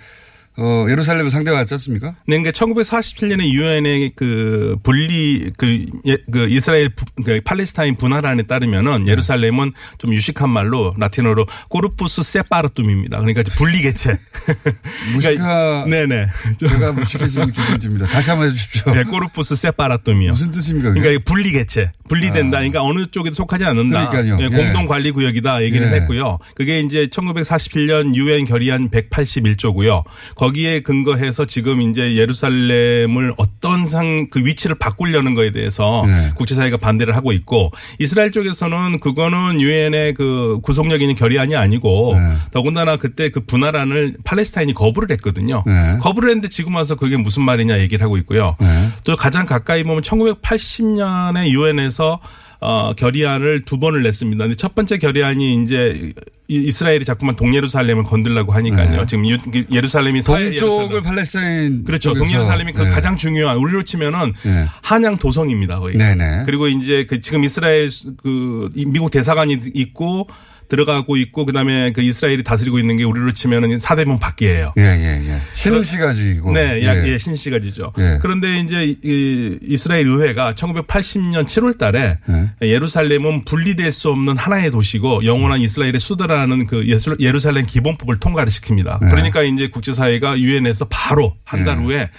어 예루살렘을 상대하지 않습니까? 네, 그러니까 1947년에 유엔의 그 분리 그, 예, 그 이스라엘 부- 그 팔레스타인 분할안에 따르면은 예루살렘은 좀 유식한 말로 라틴어로 corpus separatum입니다. 그러니까 이제 분리 개체. 무식하 네네. 제가 무식해지는 기분이 듭니다. 다시 한번 해주십시오. 네, corpus separatum이요. 무슨 뜻입니까? 그게? 그러니까 분리 개체, 분리된다. 그러니까 어느 쪽에도 속하지 않는다. 그러니까요. 예, 예. 공동 관리 구역이다 얘기를 예. 했고요. 그게 이제 1947년 유엔 결의안 181조고요. 거기에 근거해서 지금 이제 예루살렘을 어떤 상 그 위치를 바꾸려는 거에 대해서 예. 국제사회가 반대를 하고 있고 이스라엘 쪽에서는 그거는 유엔의 그 구속력 있는 결의안이 아니고 네. 더군다나 그때 그 분할안을 팔레스타인이 거부를 했거든요. 네. 거부를 했는데 지금 와서 그게 무슨 말이냐 얘기를 하고 있고요. 네. 또 가장 가까이 보면 1980년에 유엔에서 어, 결의안을 두 번을 냈습니다. 근데 첫 번째 결의안이 이제 이- 이스라엘이 자꾸만 동예루살렘을 건들라고 하니까요. 네. 지금 유- 예루살렘이 동쪽을. 팔레스타인 그렇죠. 동예루살렘이 그 네. 가장 중요한 우리로 치면은 네. 한양 도성입니다. 거의. 네네. 그리고 이제 그 지금 이스라엘 그 이- 미국 대사관이 있고 들어가고 있고 그다음에 그 이스라엘이 다스리고 있는 게 우리로 치면은 사대문 밖이에요. 예, 예, 예. 신시가지고. 네, 약, 예, 신시가지죠. 예. 그런데 이제 이 이스라엘 의회가 1980년 7월 달에 네. 예루살렘은 분리될 수 없는 하나의 도시고 영원한 이스라엘의 수도라는 그 예루살렘 기본법을 통과를 시킵니다. 네. 그러니까 이제 국제사회가 유엔에서 바로 한달 네. 후에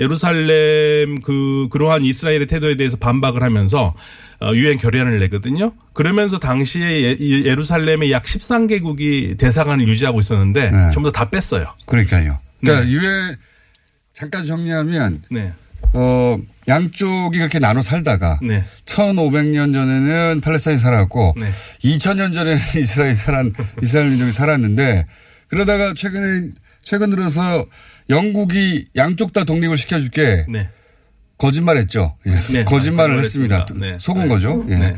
예루살렘 그 그러한 이스라엘의 태도에 대해서 반박을 하면서 어, 유엔 결의안을 내거든요. 그러면서 당시에 예- 이 예루살렘의 약 13개국이 대사관을 유지하고 있었는데 네. 전부 다다 뺐어요. 그러니까요. 그러니까 네. 유엔 잠깐 정리하면 네. 어 양쪽이 그렇게 나눠 살다가 네. 1500년 전에는 팔레스타인이 살았고 네. 2000년 전에는 이스라엘 살았 이스라엘 민족이 살았는데 그러다가 최근에 최근 들어서 영국이 양쪽 다 독립을 시켜줄게 네. 거짓말했죠. 예. 네. 거짓말을 거짓말을 했습니다. 네. 속은 네. 거죠. 예. 네.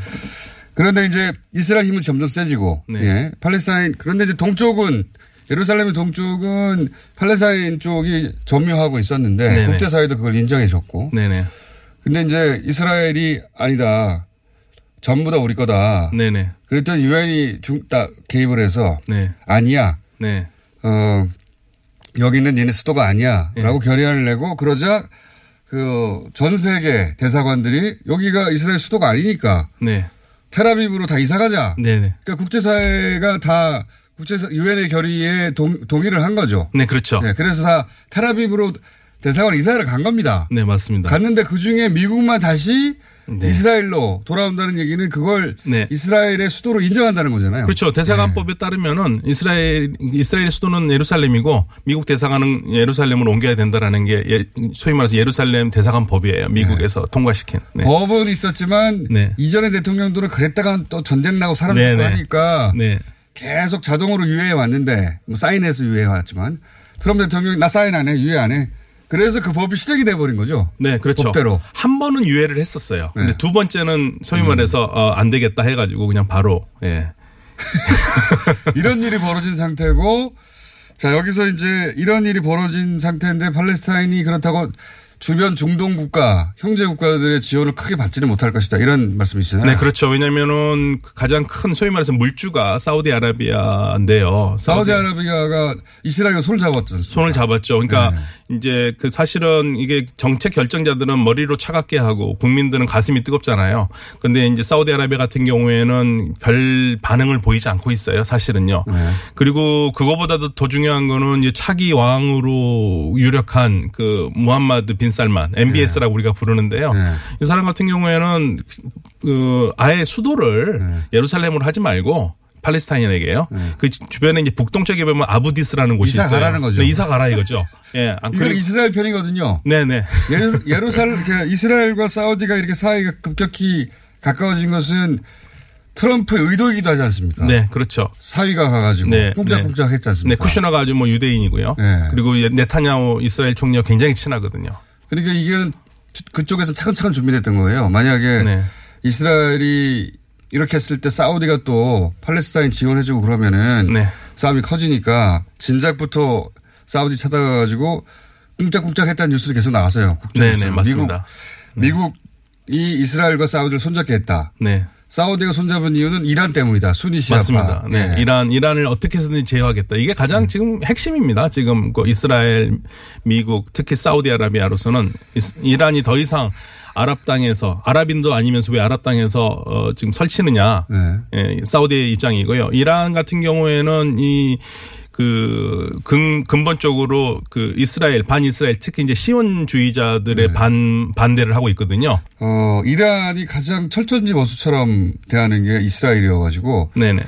그런데 이제 이스라엘 힘은 점점 세지고 네. 예. 팔레스타인 그런데 이제 동쪽은 예루살렘의 동쪽은 팔레스타인 쪽이 점유하고 있었는데. 국제사회도 그걸 인정해 줬고 네네. 근데 이제 이스라엘이 아니다. 전부 다 우리 거다. 네네. 그랬더니 유엔이 딱 개입을 해서 네. 아니야. 네. 어, 여기는 니네 수도가 아니야. 네. 라고 결의안을 내고 그러자 그 전 세계 대사관들이 여기가 이스라엘 수도가 아니니까 네. 테라비브로 다 이사 가자. 네네. 그러니까 국제사회가 다 국제사 유엔의 결의에 동, 동의를 한 거죠. 네, 그렇죠. 네, 그래서 다 테라비브로 대사관 이사를 간 겁니다. 네, 맞습니다. 갔는데 그 중에 미국만 다시 네. 이스라엘로 돌아온다는 얘기는 그걸 네. 이스라엘의 수도로 인정한다는 거잖아요. 그렇죠. 대사관법에 따르면은 이스라엘 이스라엘 수도는 예루살렘이고 미국 대사관은 예루살렘으로 옮겨야 된다라는 게 예, 소위 말해서 예루살렘 대사관법이에요. 미국에서 통과시킨. 네. 법은 있었지만 네. 이전의 대통령들은 그랬다가 또 전쟁 나고 사람 네, 죽고 네. 하니까 네. 계속 자동으로 유예해 왔는데 뭐 사인해서 유예해 왔지만 트럼프 대통령이 나 사인 안 해, 유예 안 해. 그래서 그 법이 실행이 돼버린 거죠. 네, 그렇죠. 법대로. 한 번은 유예를 했었어요. 근데 네. 두 번째는 소위 말해서 어, 안 되겠다 해가지고 그냥 바로 예. 이런 일이 벌어진 상태고 자 여기서 이제 이런 일이 벌어진 상태인데 팔레스타인이 그렇다고 주변 중동 국가 형제 국가들의 지원을 크게 받지는 못할 것이다 이런 말씀이시잖아요. 네, 그렇죠. 왜냐면은 가장 큰 소위 말해서 물주가 사우디아라비아인데요. 사우디아라비아가 이스라엘과 손을 잡았죠. 손을 잡았죠. 그러니까 네. 이제 그 사실은 이게 정책 결정자들은 머리로 차갑게 하고 국민들은 가슴이 뜨겁잖아요. 근데 이제 사우디아라비아 같은 경우에는 별 반응을 보이지 않고 있어요. 사실은요. 네. 그리고 그거보다도 더 중요한 거는 이제 차기 왕으로 유력한 그 무함마드 빈 살만 MBS라고 우리가 부르는데요. 네. 이 사람 같은 경우에는 그 아예 수도를 네. 예루살렘으로 하지 말고 팔레스타인에게요. 그 주변에 이제 북동쪽에 보면 아부디스라는 곳이 이사 있어요. 가라는 거죠. 네, 이사 가라 이거죠. 예. 안 이건 그리- 이스라엘 편이거든요. 네네. 예루, 이렇게 이스라엘과 사우디가 이렇게 사이가 급격히 가까워진 것은 트럼프의 의도이기도 하지 않습니까? 네, 그렇죠. 사위가 가가지고 네, 꼼짝꼼짝 했지 네, 않습니까? 쿠슈너가 아주 뭐 유대인이고요. 네. 그리고 네타냐후 이스라엘 총리와 굉장히 친하거든요. 그러니까 이게 그쪽에서 차근차근 준비됐던 거예요. 만약에 네. 이스라엘이 이렇게 했을 때 사우디가 또 팔레스타인 지원해주고 그러면은 네. 싸움이 커지니까 진작부터 사우디 찾아가가지고 꿍짝꿍짝 했다는 뉴스도 계속 나왔어요. 네네, 맞습니다. 미국, 미국이 이스라엘과 사우디를 손잡게 했다. 네. 사우디가 손잡은 이유는 이란 때문이다. 수니 시아파. 맞습니다. 네. 예. 이란, 이란을 어떻게 해서든 제어하겠다. 이게 가장 지금 핵심입니다. 지금 그 이스라엘, 미국, 특히 사우디아라비아로서는 이란이 더 이상 아랍 땅에서 아랍인도 아니면서 왜 아랍 땅에서 어 지금 설치느냐. 네. 예, 사우디의 입장이고요. 이란 같은 경우에는 이 그, 근, 근본적으로 그 이스라엘, 반 이스라엘, 특히 이제 네. 시온주의자들의 반, 반대를 하고 있거든요. 어, 이란이 가장 철천지 원수처럼 대하는 게 이스라엘이어가지고 네네.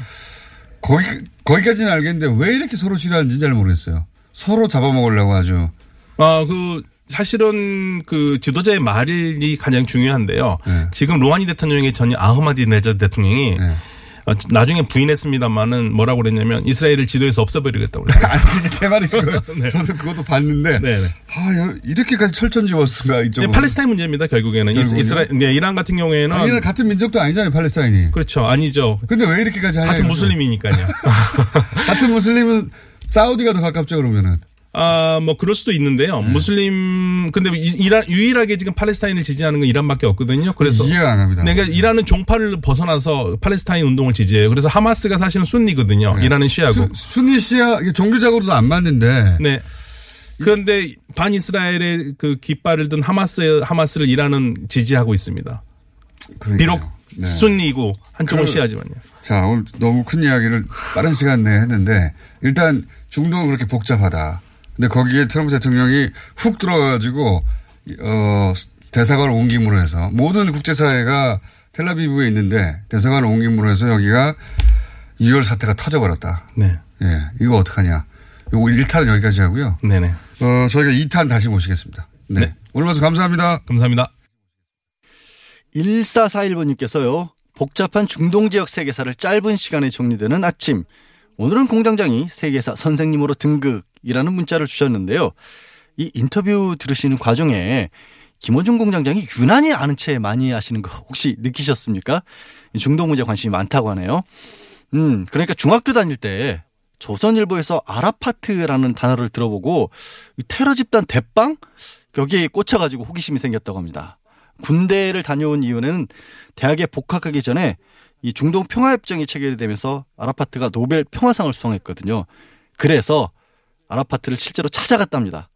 거기, 거기까지는 알겠는데 왜 이렇게 서로 싫어하는지 잘 모르겠어요. 서로 잡아먹으려고 아주. 아, 그, 사실은 그 지도자의 말이 가장 중요한데요. 네. 지금 로하니 대통령의 전이 아흐마디네자드 대통령이 네. 어, 나중에 부인했습니다만은 뭐라고 그랬냐면 이스라엘을 지도에서 없애버리겠다고 그랬어요. 제 말이 그거예요. 저도 그것도 봤는데. 네, 네. 아, 여- 이렇게까지 철천지 원수가 네. 팔레스타인 문제입니다, 결국에는. 결국은요? 이스라엘, 네, 이란 같은 경우에는. 아, 이란 같은 민족도 아니잖아요, 팔레스타인이. 그렇죠. 아니죠. 근데 왜 이렇게까지 하냐. 같은. 무슬림이니까요. 같은 무슬림은 사우디가 더 가깝죠, 그러면은. 아, 뭐 그럴 수도 있는데요. 네. 무슬림 근데 이- 이란 유일하게 지금 팔레스타인을 지지하는 건 이란밖에 없거든요. 그래서 이해가 안 갑니다. 네, 그러니까 이란은 종파를 벗어나서 팔레스타인 운동을 지지해요. 그래서 하마스가 사실은 순니거든요. 이란은 시아고. 네. 수, 순니 시아, 이게 종교적으로도 안 맞는데. 네. 그런데 반 이스라엘의 그 깃발을 든 하마스 하마스를 이란은 지지하고 있습니다. 그러니까요. 비록 네. 순니고 한쪽은 그- 시아지만요. 자, 오늘 너무 큰 이야기를 빠른 시간 내에 했는데, 일단 중동은 그렇게 복잡하다. 근데 거기에 트럼프 대통령이 훅 들어가가지고, 어, 대사관을 옮김으로 해서, 모든 국제사회가 텔라비브에 있는데, 대사관을 옮김으로 해서 여기가 2월 사태가 터져버렸다. 네. 예, 이거 어떡하냐. 요거 1탄은 여기까지 하고요. 네네. 어, 저희가 2탄 다시 모시겠습니다. 네. 네. 오늘 말씀 감사합니다. 감사합니다. 1441번님께서요. 복잡한 중동 지역 세계사를 짧은 시간에 정리되는 아침. 오늘은 공장장이 세계사 선생님으로 등극 이라는 문자를 주셨는데요. 이 인터뷰 들으시는 과정에 김호중 공장장이 유난히 아는 채 많이 하시는 거 혹시 느끼셨습니까? 이 중동 문제 관심이 많다고 하네요. 음, 그러니까 중학교 다닐 때 조선일보에서 아라파트라는 단어를 들어보고 이 테러 집단 대빵 여기에 꽂혀가지고 호기심이 생겼다고 합니다. 군대를 다녀온 이유는 대학에 복학하기 전에 이 중동 평화협정이 체결이 되면서 아라파트가 노벨 평화상을 수상했거든요. 그래서 아라파트를 실제로 찾아갔답니다.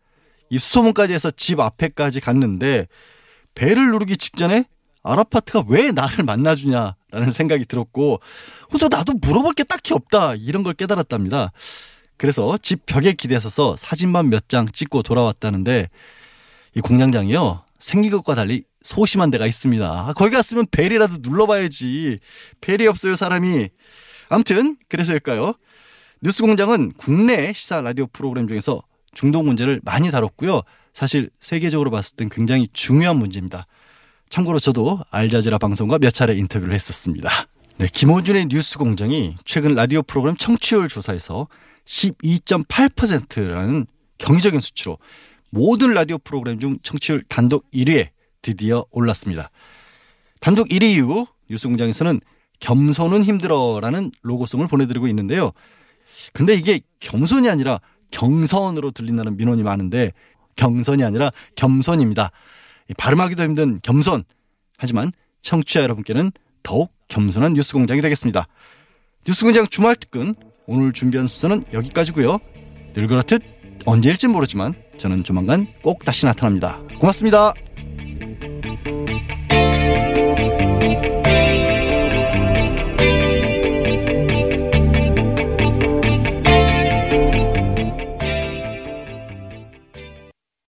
이 수소문까지 해서 집 앞에까지 갔는데 배를 누르기 직전에 아라파트가 왜 나를 만나주냐라는 생각이 들었고 또 나도 물어볼 게 딱히 없다 이런 걸 깨달았답니다. 그래서 집 벽에 기대서서 사진만 몇 장 찍고 돌아왔다는데 이 공장장이요 생긴 것과 달리 소심한 데가 있습니다. 아, 거기 갔으면 벨이라도 눌러봐야지. 벨이 없어요 사람이. 아무튼 그래서일까요? 뉴스공장은 국내 시사 라디오 프로그램 중에서 중동 문제를 많이 다뤘고요. 사실 세계적으로 봤을 땐 굉장히 중요한 문제입니다. 참고로 저도 알자지라 방송과 몇 차례 인터뷰를 했었습니다. 네, 김호준의 뉴스공장이 최근 라디오 프로그램 청취율 조사에서 12.8%라는 경이적인 수치로 모든 라디오 프로그램 중 청취율 단독 1위에 드디어 올랐습니다. 단독 1위 이후 뉴스공장에서는 겸손은 힘들어라는 로고송을 보내드리고 있는데요. 근데 이게 겸손이 아니라 경선으로 들린다는 민원이 많은데 경선이 아니라 겸손입니다. 발음하기도 힘든 겸손. 하지만 청취자 여러분께는 더욱 겸손한 뉴스 공장이 되겠습니다. 뉴스 공장 주말 특근 오늘 준비한 순서는 여기까지고요. 늘 그렇듯 언제일진 모르지만 저는 조만간 꼭 다시 나타납니다. 고맙습니다.